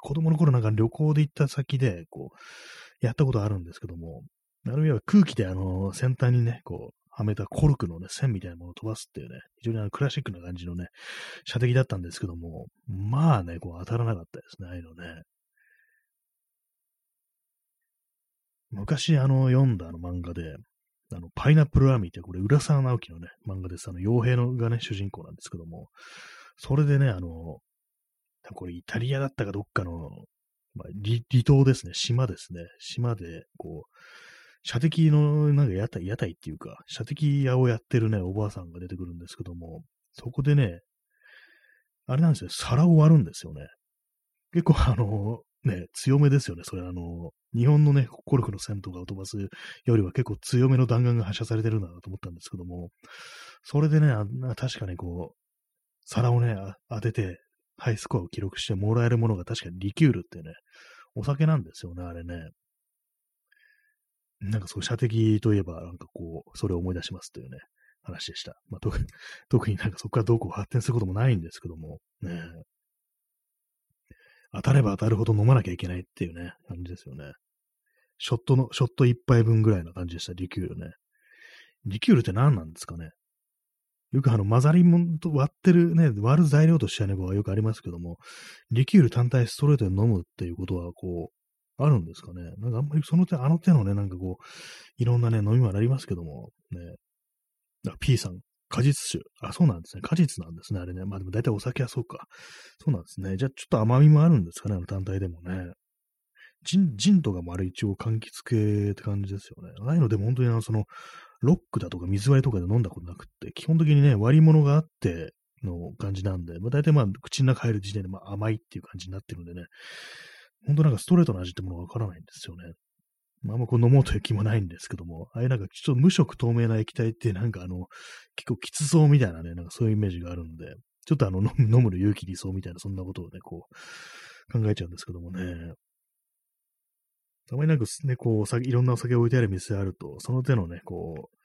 子供の頃なんか旅行で行った先で、こう、やったことあるんですけども、あるいは空気であの、先端にね、こう、はめたコルクのね、線みたいなものを飛ばすっていうね、非常にあのクラシックな感じのね、射的だったんですけども、まあね、こう当たらなかったですね、ああいうのね。昔あの読んだあの漫画で、あの、パイナップルアーミーってこれ、浦沢直樹のね、漫画です。あの、傭兵のがね、主人公なんですけども、それでね、あの、これイタリアだったかどっかの、まあ、離島ですね、島ですね、島で、こう、射的の、なんか屋台、屋台っていうか、射的屋をやってるね、おばあさんが出てくるんですけども、そこでね、あれなんですよ、皿を割るんですよね。結構あの、ね、強めですよね。それあの、日本のね、コルクの線とかを飛ばすよりは結構強めの弾丸が発射されてるんだなと思ったんですけども、それでね、確かにこう、皿をね、当てて、ハイスコアを記録してもらえるものが確かにリキュールってね、お酒なんですよね、あれね。なんかそう、射的といえば、なんかこう、それを思い出しますというね、話でした。まあ、特に、特になんかそこからどうこう発展することもないんですけども、ね。当たれば当たるほど飲まなきゃいけないっていうね、感じですよね。ショットの、ショット一杯分ぐらいな感じでした、リキュールね。リキュールって何なんですかねよくあの、混ざり物と割ってるね、割る材料としてはね、こうよくありますけども、リキュール単体ストレートで飲むっていうことは、こう、あるんですかね。なんかあんまりその手、あの手のね、なんかこう、いろんなね、飲み物ありますけども、ね。あ、P さん、果実酒。あ、そうなんですね。果実なんですね、あれね。まあでも大体お酒はそうか。そうなんですね。じゃあちょっと甘みもあるんですかね、あの単体でもね。ジン、ジンとかもあれ一応柑橘系って感じですよね。ああいので本当にあの、その、ロックだとか水割りとかで飲んだことなくって、基本的にね、割り物があっての感じなんで、まあ大体まあ口の中入る時点でまあ甘いっていう感じになってるんでね、本当なんかストレートな味ってものがわからないんですよね。まあ、んまこう飲もうという気もないんですけども、ああいうなんかちょっと無色透明な液体ってなんかあの、結構きつそうみたいなね、なんかそういうイメージがあるんで、ちょっとあの、飲む の勇気理想みたいな、そんなことをね、こう、考えちゃうんですけどもね。たまになんかね、こう、いろんなお酒を置いてある店あると、その手のね、こう、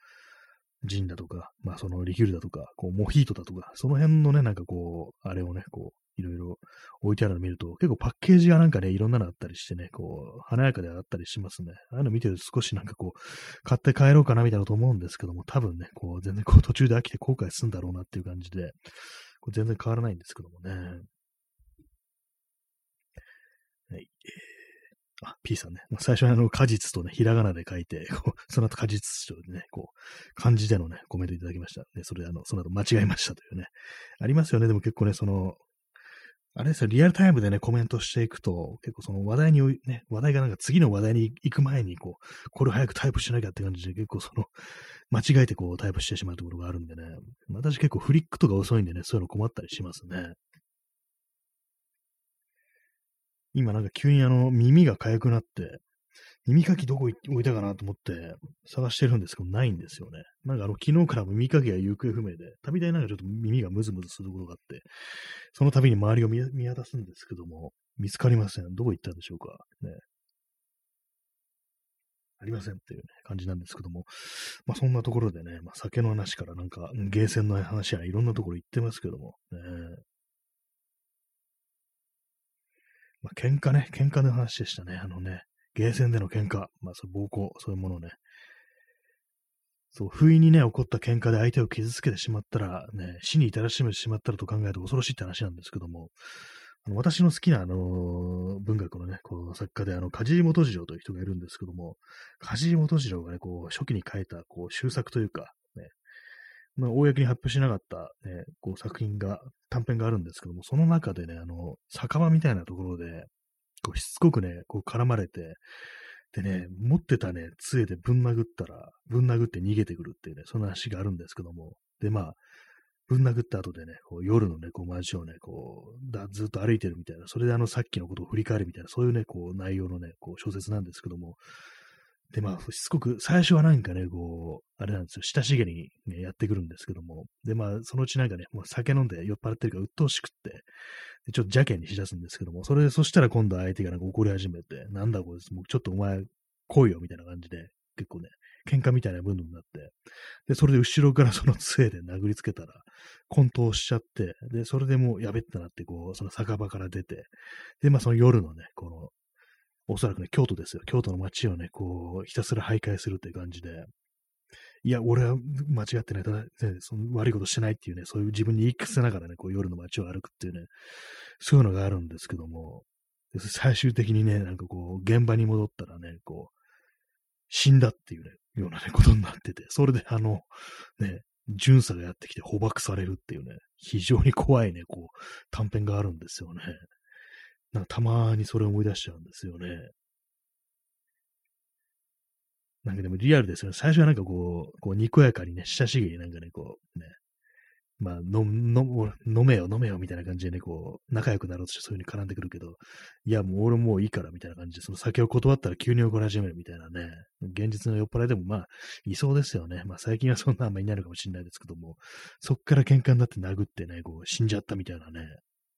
ジンだとか、まあそのリキュールだとか、こう、モヒートだとか、その辺のね、なんかこう、あれをね、こう、いろいろ置いてあるの見ると、結構パッケージがなんかね、いろんなのあったりしてね、こう、華やかであったりしますね。ああいうの見てると少しなんかこう、買って帰ろうかなみたいなと思うんですけども、多分ね、こう、全然こう途中で飽きて後悔するんだろうなっていう感じで、こう全然変わらないんですけどもね。はい。あ、P さんね。最初にあの、果実とね、ひらがなで書いて、こうその後果実書でね、こう、漢字でのね、コメントいただきました。で、それであの、その後間違えましたというね。ありますよね。でも結構ね、その、あれですよ、リアルタイムでね、コメントしていくと、結構その話題に、ね、話題がなんか次の話題に行く前に、こう、これ早くタイプしなきゃって感じで、結構その、間違えてこうタイプしてしまうところがあるんでね、私結構フリックとか遅いんでね、そういうの困ったりしますね。今なんか急にあの、耳が痒くなって、耳かきどこ置いたかなと思って探してるんですけど、ないんですよね。なんかあの、昨日から耳かきが行方不明で、たびたびなんかちょっと耳がムズムズすることがあって、その度に周りを見渡すんですけども、見つかりません。どこ行ったんでしょうか。ね。ありませんっていう、ね、感じなんですけども、まあそんなところでね、まあ酒の話からなんか、ゲーセンの話やいろんなところ行ってますけども、ね、まあ喧嘩ね、喧嘩の話でしたね。あのね、ゲーセンでの喧嘩、まあ、そ暴行、そういうものをね、そう、不意にね、起こった喧嘩で相手を傷つけてしまったら、ね、死に至らしめてしまったらと考えると恐ろしいって話なんですけども、あの私の好きな、あの、文学のね、こう、作家で、あの、梶井元次郎という人がいるんですけども、梶井元次郎がね、こう、初期に書いた、こう、終作というか、ね、まあ、公に発表しなかった、ね、こう、作品が、短編があるんですけども、その中でね、あの、酒場みたいなところで、こうしつこくね、こう絡まれて、でね、持ってたね、杖でぶん殴ったら、ぶん殴って逃げてくるっていうね、そんな話があるんですけども、で、まあ、ぶん殴った後でね、こう夜のね、こう街をね、こうだ、ずっと歩いてるみたいな、それであのさっきのことを振り返るみたいな、そういうね、こう内容のね、こう小説なんですけども、で、まあ、しつこく、最初はなんかね、こう、あれなんですよ、親しげに、ね、やってくるんですけども、で、まあ、そのうちなんかね、もう酒飲んで酔っ払ってるから鬱陶しくって、ちょっと邪険にしだすんですけども、それで、そしたら今度は相手がなんか怒り始めて、なんだこいつ、もうちょっとお前来いよ、みたいな感じで、結構ね、喧嘩みたいなムードになって、で、それで後ろから その杖で殴りつけたら、混沌しちゃって、で、それでもうやべってなって、こう、その酒場から出て、で、まあその夜のね、この、おそらくね、京都ですよ。京都の街をね、こう、ひたすら徘徊するっていう感じで、いや、俺は間違ってない。ただ、ね、その悪いことしてないっていうね、そういう自分に言い聞かせながらね、こう夜の街を歩くっていうね、そういうのがあるんですけども、最終的にね、なんかこう、現場に戻ったらね、こう、死んだっていうね、ようなね、ことになってて、それであの、ね、巡査がやってきて捕獲されるっていうね、非常に怖いね、こう、短編があるんですよね。なんかたまにそれを思い出しちゃうんですよね。なんかでもリアルですよね。最初はなんかこう、こう、にこやかにね、親しげになんかね、こう、ね、まあ、飲めよ、飲めよ、みたいな感じでね、こう、仲良くなろうとしてそういう風に絡んでくるけど、いや、もう俺もういいから、みたいな感じで、その酒を断ったら急に怒り始めるみたいなね、現実の酔っ払いでもまあ、いそうですよね。まあ、最近はそんなあんまりいないのかもしれないですけども、そっから喧嘩になって殴ってね、こう、死んじゃったみたいなね、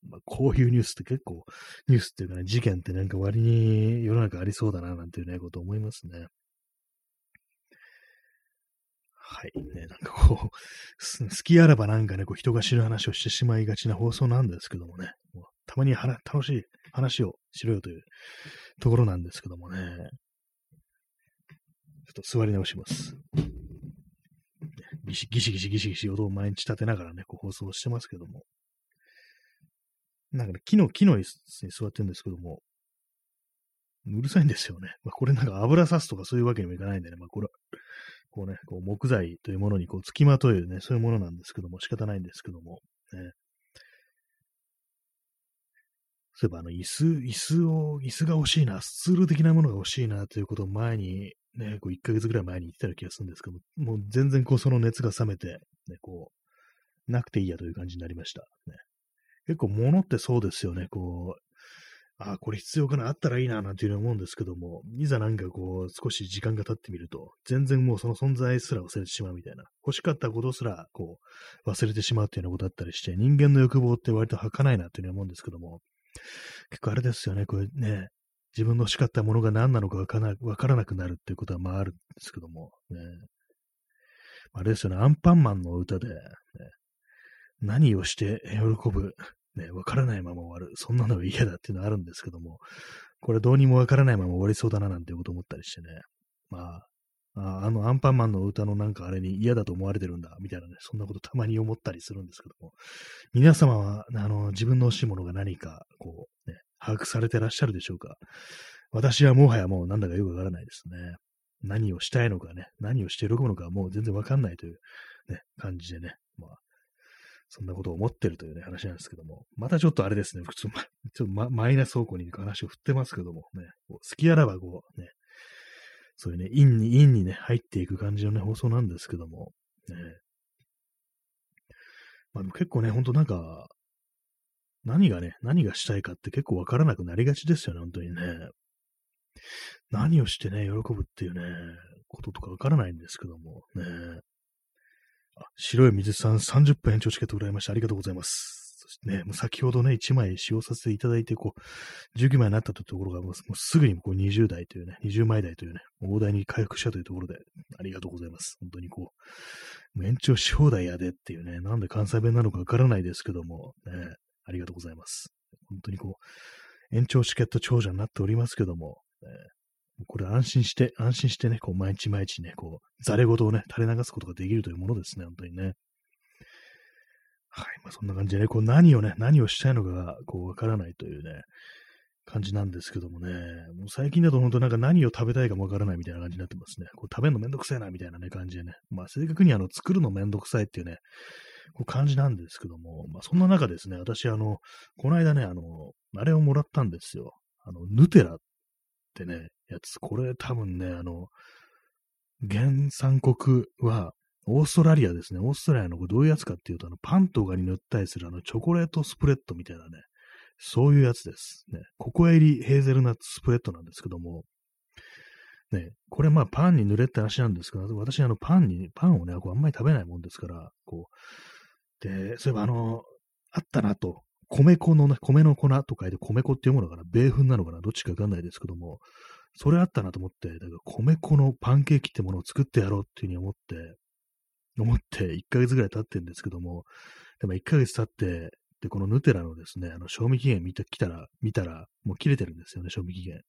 まあ、こういうニュースって結構、ニュースっていうかね、事件ってなんか割に世の中ありそうだな、なんていうね、こと思いますね。はい。ね、なんかこう、好きあらばなんかね、こう人が知る話をしてしまいがちな放送なんですけどもね、もうたまに楽しい話をしろよというところなんですけどもね、ちょっと座り直します。ギシギシギシギシギシ音を毎日立てながらね、こう放送してますけども。なんかね、木の、木の椅子に座ってるんですけども、うるさいんですよね。まあ、これなんか油さすとかそういうわけにもいかないんでね、まあ、これ、こうね、こう木材というものにこう付きまとえるね、そういうものなんですけども、仕方ないんですけども、ね。そういえばあの、椅子、椅子を、椅子が欲しいな、スツール的なものが欲しいな。ということを前に、ね、こう1ヶ月ぐらい前に言ってたような気がするんですけども、もう全然こうその熱が冷めて、ね、こう、なくていいやという感じになりました。ね、結構物ってそうですよね。こう、ああ、これ必要かな、あったらいいな、なんていうふうに思うんですけども、いざなんかこう、少し時間が経ってみると、全然もうその存在すら忘れてしまうみたいな、欲しかったことすら、こう、忘れてしまうっていうようなことだったりして、人間の欲望って割と儚いなっていうふうに思うんですけども、結構あれですよね、これね、自分の欲しかったものが何なのかわからなくなるっていうことはまああるんですけども、ね、あれですよね、アンパンマンの歌で、ね、何をして喜ぶね、わからないまま終わる。そんなのが嫌だっていうのはあるんですけども、これどうにもわからないまま終わりそうだななんていうこと思ったりしてね。まあ、ああのアンパンマンの歌のなんかあれに嫌だと思われてるんだ、みたいなね、そんなことたまに思ったりするんですけども、皆様は、あの、自分の欲しいものが何か、こう、ね、把握されてらっしゃるでしょうか？私はもはやもうなんだかよくわからないですね。何をしたいのかね、何をして喜ぶのかもう全然わかんないという、ね、感じでね、まあ、そんなことを思ってるというね、話なんですけども、またちょっとあれですね、普通、ま、ちょっとマイナス方向に話を振ってますけども、ね、こう好きあらばこうね、そういうね、陰に、陰にね、入っていく感じのね、放送なんですけども、ね。まあ、結構ね、ほんとなんか、何がね、何がしたいかって結構わからなくなりがちですよね、本当にね。何をしてね、喜ぶっていうね、こととかわからないんですけども、ね。白い水さん30分延長チケットくらいました。ありがとうございます。そしてね、もう先ほどね、1枚使用させていただいて、こう、19枚になったというところが、もうすぐにこう20代というね、20枚台というね、大台に回復したというところで、ありがとうございます。本当にこう、延長し放題やでっていうね、なんで関西弁なのかわからないですけども、ね、ありがとうございます。本当にこう、延長チケット長者になっておりますけども、ね、これ安心して、安心してね、こう毎日毎日ね、こう、ざれ言をね、垂れ流すことができるというものですね、本当にね。はい。まあ、そんな感じでね、こう何をね、何をしたいのかが、こう、わからないというね、感じなんですけどもね、もう最近だと本当なんか何を食べたいかもわからないみたいな感じになってますね。こう食べるのめんどくさいなみたいなね、感じでね。まあ、正確にあの、作るのめんどくさいっていうね、こう感じなんですけども、まあ、そんな中ですね、私、あの、この間ね、あの、あれをもらったんですよ。あの、ヌテラっってね、やつ。これ多分ね、あの、原産国はオーストラリアですね。オーストラリアのこれどういうやつかっていうと、あの、パンとかに塗ったりするあの、チョコレートスプレッドみたいなね、そういうやつです。ね。ココエリヘーゼルナッツスプレッドなんですけども、ね、これまあパンに塗れって話なんですけど、私あのパンに、パンをね、こうあんまり食べないもんですから、こう、で、そういえばあの、あったなと、米粉のね、米の粉と書いて米粉っていうものかな、米粉なのかな、どっちかわかんないですけども、それあったなと思って、だから米粉のパンケーキってものを作ってやろうっていうふうに思って、思って1ヶ月ぐらい経ってるんですけども、でも1ヶ月経って、で、このヌテラのですね、あの、賞味期限見てきたら、見たら、もう切れてるんですよね、賞味期限。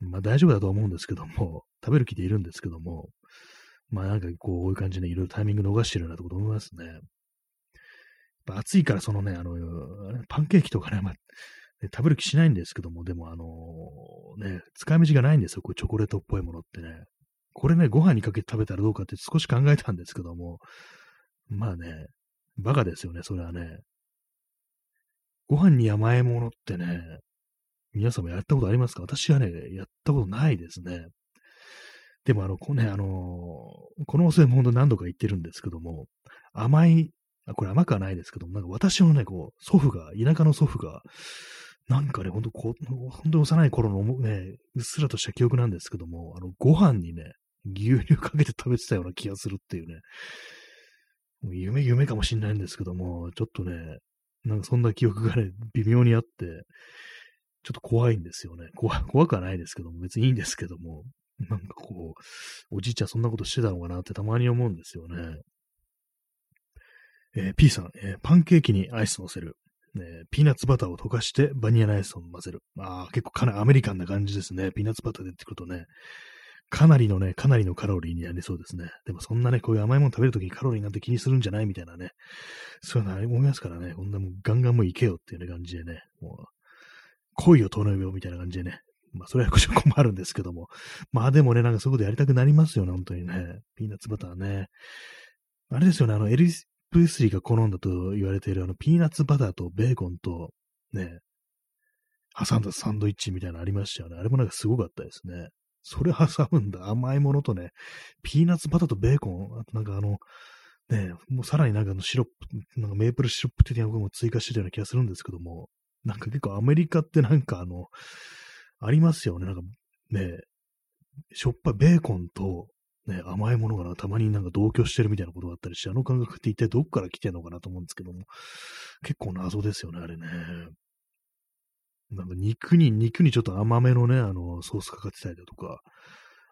まあ大丈夫だと思うんですけども、食べる気でいるんですけども、まあなんかこう、こういう感じでいろいろタイミング逃してるなってこと思いますね。暑いからそのね、あの、パンケーキとかね、まあ、食べる気しないんですけども、でもあのね、使い道がないんですよ、こうチョコレートっぽいものってね。これね、ご飯にかけて食べたらどうかって少し考えたんですけども、まあね、バカですよね、それはね。ご飯に甘いものってね、皆さんもやったことありますか？私はね、やったことないですね。でもあの、こね、あのー、このお店も本当何度か言ってるんですけども、甘い、これ甘くはないですけども、なんか私のね、こう、祖父が、田舎の祖父が、なんかね、ほんとこう、本当に幼い頃のね、うっすらとした記憶なんですけども、あの、ご飯にね、牛乳かけて食べてたような気がするっていうね、もう夢、夢かもしんないんですけども、ちょっとね、なんかそんな記憶がね、微妙にあって、ちょっと怖いんですよね。怖怖くはないですけども、別にいいんですけども、なんかこう、おじいちゃんそんなことしてたのかなってたまに思うんですよね。えー、P さん、えー、パンケーキにアイス乗せる。ね、ピーナッツバターを溶かしてバニラアイスを混ぜる。ああ、結構かなりアメリカンな感じですね。ピーナッツバター出てくるとね。かなりのね、かなりのカロリーになりそうですね。でもそんなね、こういう甘いもの食べるときにカロリーなんて気にするんじゃないみたいなね。そういうのありますからね。こんなもうガンガンもういけよっていうね感じでね。もう、恋を問うよみたいな感じでね。まあ、それは少し困るんですけども。まあでもね、なんかそういうことやりたくなりますよね、本当にね。ピーナッツバターね。あれですよね、あの、エリ・プレスリーが好んだと言われているあの、ピーナッツバターとベーコンと、ね、挟んだサンドイッチみたいなのありましたよね。あれもなんかすごかったですね。それ挟むんだ。甘いものとね、ピーナッツバターとベーコン、あとなんかあの、ね、もうさらになんかあのシロップ、なんかメープルシロップ的なことも追加してたような気がするんですけども、なんか結構アメリカってなんかあの、ありますよね。なんかね、しょっぱいベーコンと、ね、甘いものがたまになんか同居してるみたいなことがあったりして、あの感覚って一体どっから来てんのかなと思うんですけども、結構謎ですよね、あれね。なんか肉に、肉にちょっと甘めのね、あの、ソースかかってたりだとか、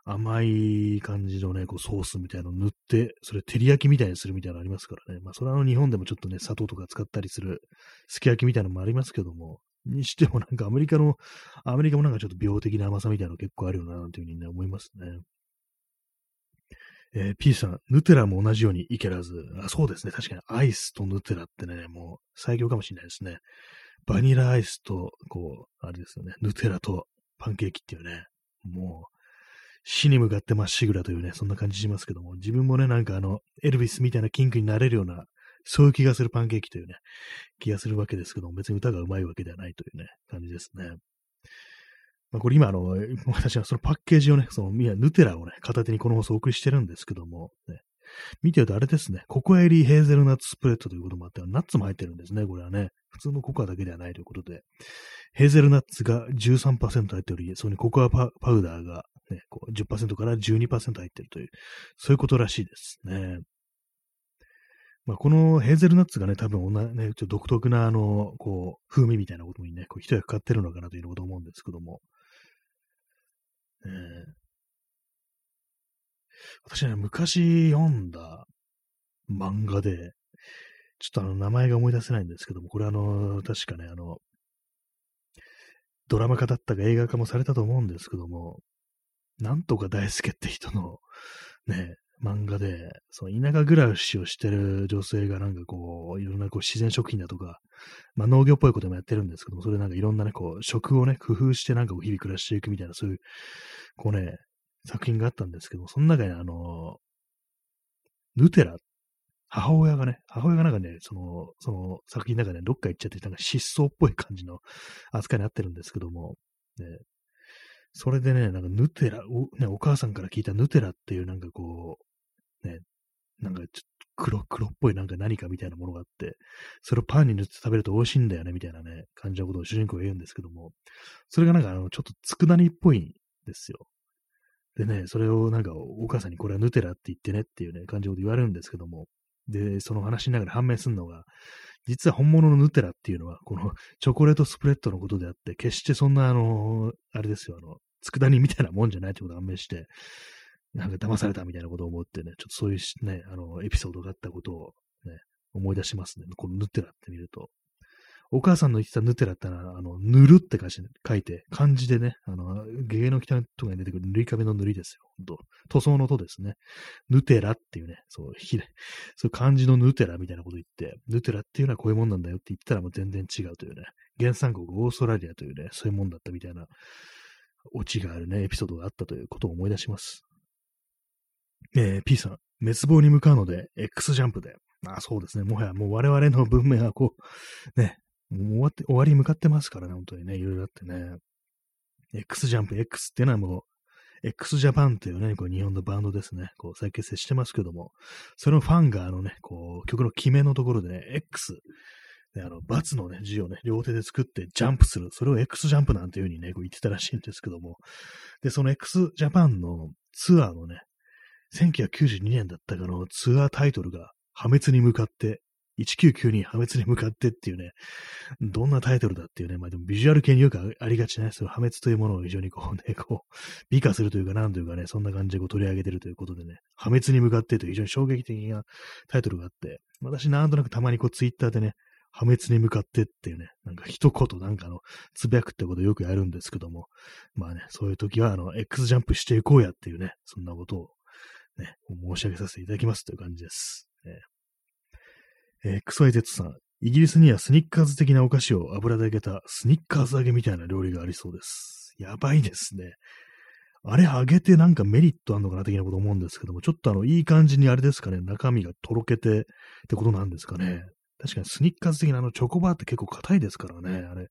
甘い感じのね、こうソースみたいなの塗って、それ照り焼きみたいにするみたいなのありますからね。まあ、それはあの日本でもちょっとね、砂糖とか使ったりする、すき焼きみたいなのもありますけども、にしてもなんかアメリカの、アメリカもなんかちょっと病的な甘さみたいなの結構あるよな、なんていうふうにね、思いますね。えー、P さん、ヌテラも同じようにいけらず。あ、そうですね。確かにアイスとヌテラってね、もう最強かもしれないですね。バニラアイスと、こう、あれですよね、ヌテラとパンケーキっていうね、もう、死に向かってまっしぐらというね、そんな感じしますけども、自分もね、なんかあの、エルビスみたいなキングになれるような、そういう気がするパンケーキというね、気がするわけですけども、別に歌がうまいわけではないというね、感じですね。まあ、これ今、あの、私はそのパッケージをね、その、ヌテラをね、片手にこの放送お送りしてるんですけども、ね、見てるとあれですね、ココア入りヘーゼルナッツスプレッドということもあって、ナッツも入ってるんですね、これはね。普通のココアだけではないということで、ヘーゼルナッツが13%入っており、そこにココアパウダーが、ね、こう10%から12%入ってるという、そういうことらしいですね。まあ、このヘーゼルナッツがね、多分ね、ちょっと独特な、あの、こう、風味みたいなことにね、こう一役買ってるのかなということ思うんですけども。えー、私ね、昔読んだ漫画で、ちょっとあの、名前が思い出せないんですけども、これあの、確かね、あの、ドラマ化だったか映画化もされたと思うんですけども、なんとか大輔って人の、ね、漫画で、その田舎暮らしをしてる女性がなんかこう、いろんなこう自然食品だとか、まあ農業っぽいこともやってるんですけども、それなんかいろんなね、こう、食をね、工夫してなんかこう日々暮らしていくみたいな、そういう、こうね、作品があったんですけども、その中にあの、ヌテラ、母親がね、母親がなんかね、その、その作品の中でどっか行っちゃって、なんか失踪っぽい感じの扱いになってるんですけども、ね、それでね、なんかヌテラ、お,、ね、お母さんから聞いたヌテラっていうなんかこう、ね、なんかちょっと黒、黒っぽいなんか何かみたいなものがあって、それをパンに塗って食べると美味しいんだよね、みたいなね、感じのことを主人公が言うんですけども、それがなんかあの、ちょっと佃煮っぽいんですよ。でね、それをなんかお母さんにこれはヌテラって言ってねっていうね、感じのこと言われるんですけども、で、その話しながら判明するのが、実は本物のヌテラっていうのは、このチョコレートスプレッドのことであって、決してそんなあの、あれですよ、あの、佃煮みたいなもんじゃないってことが判明して、なんか騙されたみたいなことを思ってね、ちょっとそういうね、あの、エピソードがあったことをね、思い出しますね。このヌテラって見ると。お母さんの言ってたヌテラってのは、あの、塗るって書いて、漢字でね、あの、芸の北とかに出てくる塗り壁の塗りですよ。塗装のとですね。ヌテラっていうね、そう、ひれ、そう漢字のヌテラみたいなこと言って、ヌテラっていうのはこういうもんなんだよって言ったらもう全然違うというね、原産国オーストラリアというね、そういうもんだったみたいな、オチがあるね、エピソードがあったということを思い出します。えー、P さん、滅亡に向かうので、X ジャンプで。あ、そうですね。もはやもう我々の文明はこう、ね、もう終わって、終わりに向かってますからね、本当にね、いろいろあってね。X ジャンプ X っていうのはもう、X ジャパンというね、こう日本のバンドですね、こう再結成してますけども、それのファンがあのね、こう曲の決めのところでね、X、ね、あの、バツのね、字をね、両手で作ってジャンプする。それを X ジャンプなんていう風にね、こう言ってたらしいんですけども。で、その X ジャパンのツアーのね、1992年だったかのツアータイトルが破滅に向かって1992破滅に向かってっていうね、どんなタイトルだっていうね、まあでもビジュアル系によくありがちな、ね、その破滅というものを非常にこうね、こう、美化するというか、なんというかね、そんな感じでこう取り上げてるということでね、破滅に向かってという非常に衝撃的なタイトルがあって、私なんとなくたまにこうツイッターでね、破滅に向かってっていうね、なんか一言なんかのつぶやくってことよくやるんですけども、まあね、そういう時はあの、X ジャンプしていこうやっていうね、そんなことをね、申し上げさせていただきますという感じです。えー、クソイゼツさん。イギリスにはスニッカーズ的なお菓子を油で揚げたスニッカーズ揚げみたいな料理がありそうです。やばいですね。あれ揚げてなんかメリットあんのかな的なこと思うんですけども、ちょっとあの、いい感じにあれですかね、中身がとろけてってことなんですかね。確かにスニッカーズ的なあのチョコバーって結構硬いですからね。あれ、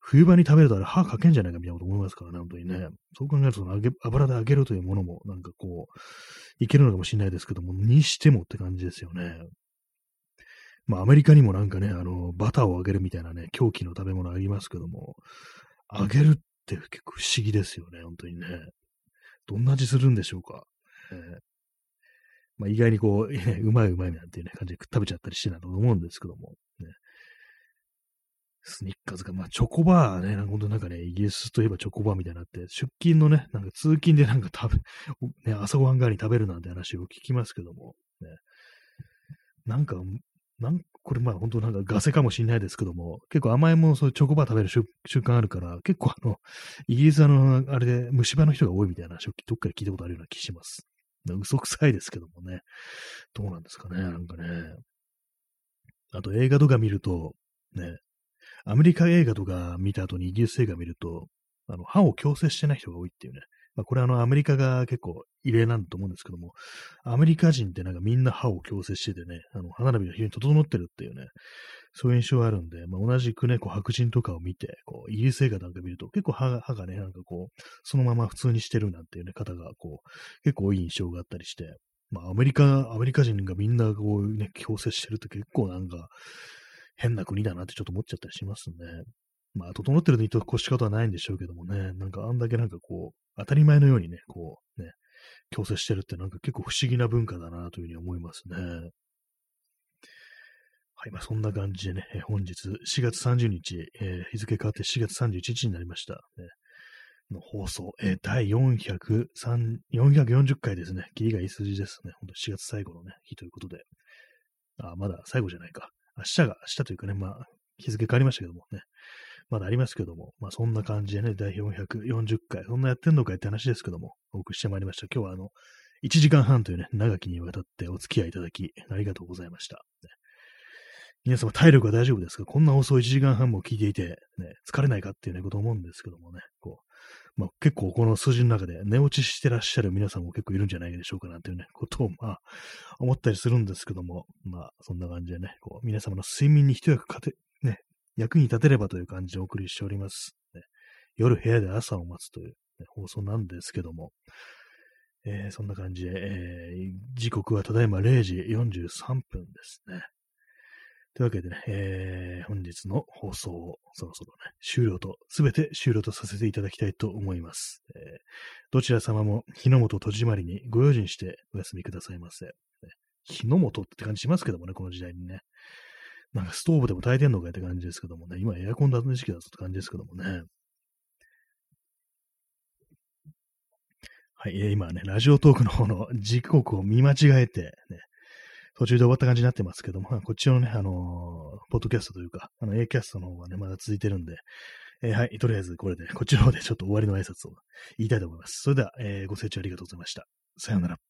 冬場に食べるとあれ歯かけんじゃないかみたいなこと思いますからね、本当にね。そう考えると揚げ、油で揚げるというものもなんかこう、いけるのかもしれないですけども、にしてもって感じですよね。まあ、アメリカにもなんかね、あの、バターを揚げるみたいなね、狂気の食べ物ありますけども、揚げるって結構不思議ですよね、本当にね。どんな味するんでしょうか。えー、まあ、意外にこう、うまいうまいなんていうね、感じで食べちゃったりしてたと思うんですけども、ね。スニッカーズか、まあ、チョコバーね、なんか本当なんかね、イギリスといえばチョコバーみたいなって、出勤のね、なんか通勤でなんか食べ、ね、朝ごはん代わりに食べるなんて話を聞きますけども、ね。なんか、なんこれまあ本当なんかガセかもしれないですけども、結構甘いもの、そういうチョコバー食べる習慣あるから、結構あの、イギリスあの、あれで虫歯の人が多いみたいな話をどっかで聞いたことあるような気します。嘘くさいですけどもね。どうなんですかね、なんかね。あと映画とか見ると、ね、アメリカ映画とか見た後にイギリス映画見ると、あの、歯を矯正してない人が多いっていうね。まあ、これあの、アメリカが結構異例なんだと思うんですけども、アメリカ人ってなんかみんな歯を矯正しててね、あの、歯並びが非常に整ってるっていうね、そういう印象があるんで、まあ、同じくね、こう白人とかを見て、こう、イギリス映画なんか見ると、結構歯が歯がね、なんかこう、そのまま普通にしてるなんていうね、方が、こう、結構多い印象があったりして、まあ、アメリカ、アメリカ人がみんなこうね、矯正してるって結構なんか、変な国だなってちょっと思っちゃったりしますね。まあ、整ってるのにと越し方はないんでしょうけどもね、なんかあんだけなんかこう、当たり前のようにね、こう、ね、強制してるってなんか結構不思議な文化だなというふうに思いますね。はい、まそんな感じでね、本日4月30日、えー、日付変わって4月31日になりました。ね、の放送、えー、第400 440回ですね。キリがいい数字ですね。本当4月最後のね、日ということで。あ、まだ最後じゃないか。明日が、明日というかね、まあ、日付変わりましたけどもね。まだありますけども、まあそんな感じでね、第440回、そんなやってんのかいって話ですけども、お送りしてまいりました。今日はあの、1時間半というね、長きにわたってお付き合いいただき、ありがとうございました。皆様体力は大丈夫ですか？こんな放送1時間半も聞いていて、ね、疲れないかっていうね、こと思うんですけどもね、こう、まあ、結構この数字の中で寝落ちしてらっしゃる皆さんも結構いるんじゃないでしょうかなんていうね、ことをまあ、思ったりするんですけども、まあ、そんな感じでね、こう、皆様の睡眠に一役かて、ね、役に立てればという感じでお送りしております。ね、夜部屋で朝を待つという、ね、放送なんですけども、えー、そんな感じで、えー、時刻はただいま0時43分ですね。というわけでね、えー、本日の放送をそろそろね、終了と、すべて終了とさせていただきたいと思います。えー、どちら様も日の元戸締まりにご用心してお休みくださいませ。日の元って感じしますけどもね、この時代にね。なんかストーブでも炊いてんのかって感じですけどもね、今エアコンだの時期だぞって感じですけどもね。はい、えー、今ね、ラジオトークの方の時刻を見間違えて、ね、途中で終わった感じになってますけども、こっちのね、あのー、ポッドキャストというか、あの、A キャストの方がね、まだ続いてるんで、えー、はい、とりあえずこれで、こっちの方でちょっと終わりの挨拶を言いたいと思います。それでは、えー、ご清聴ありがとうございました。さようなら。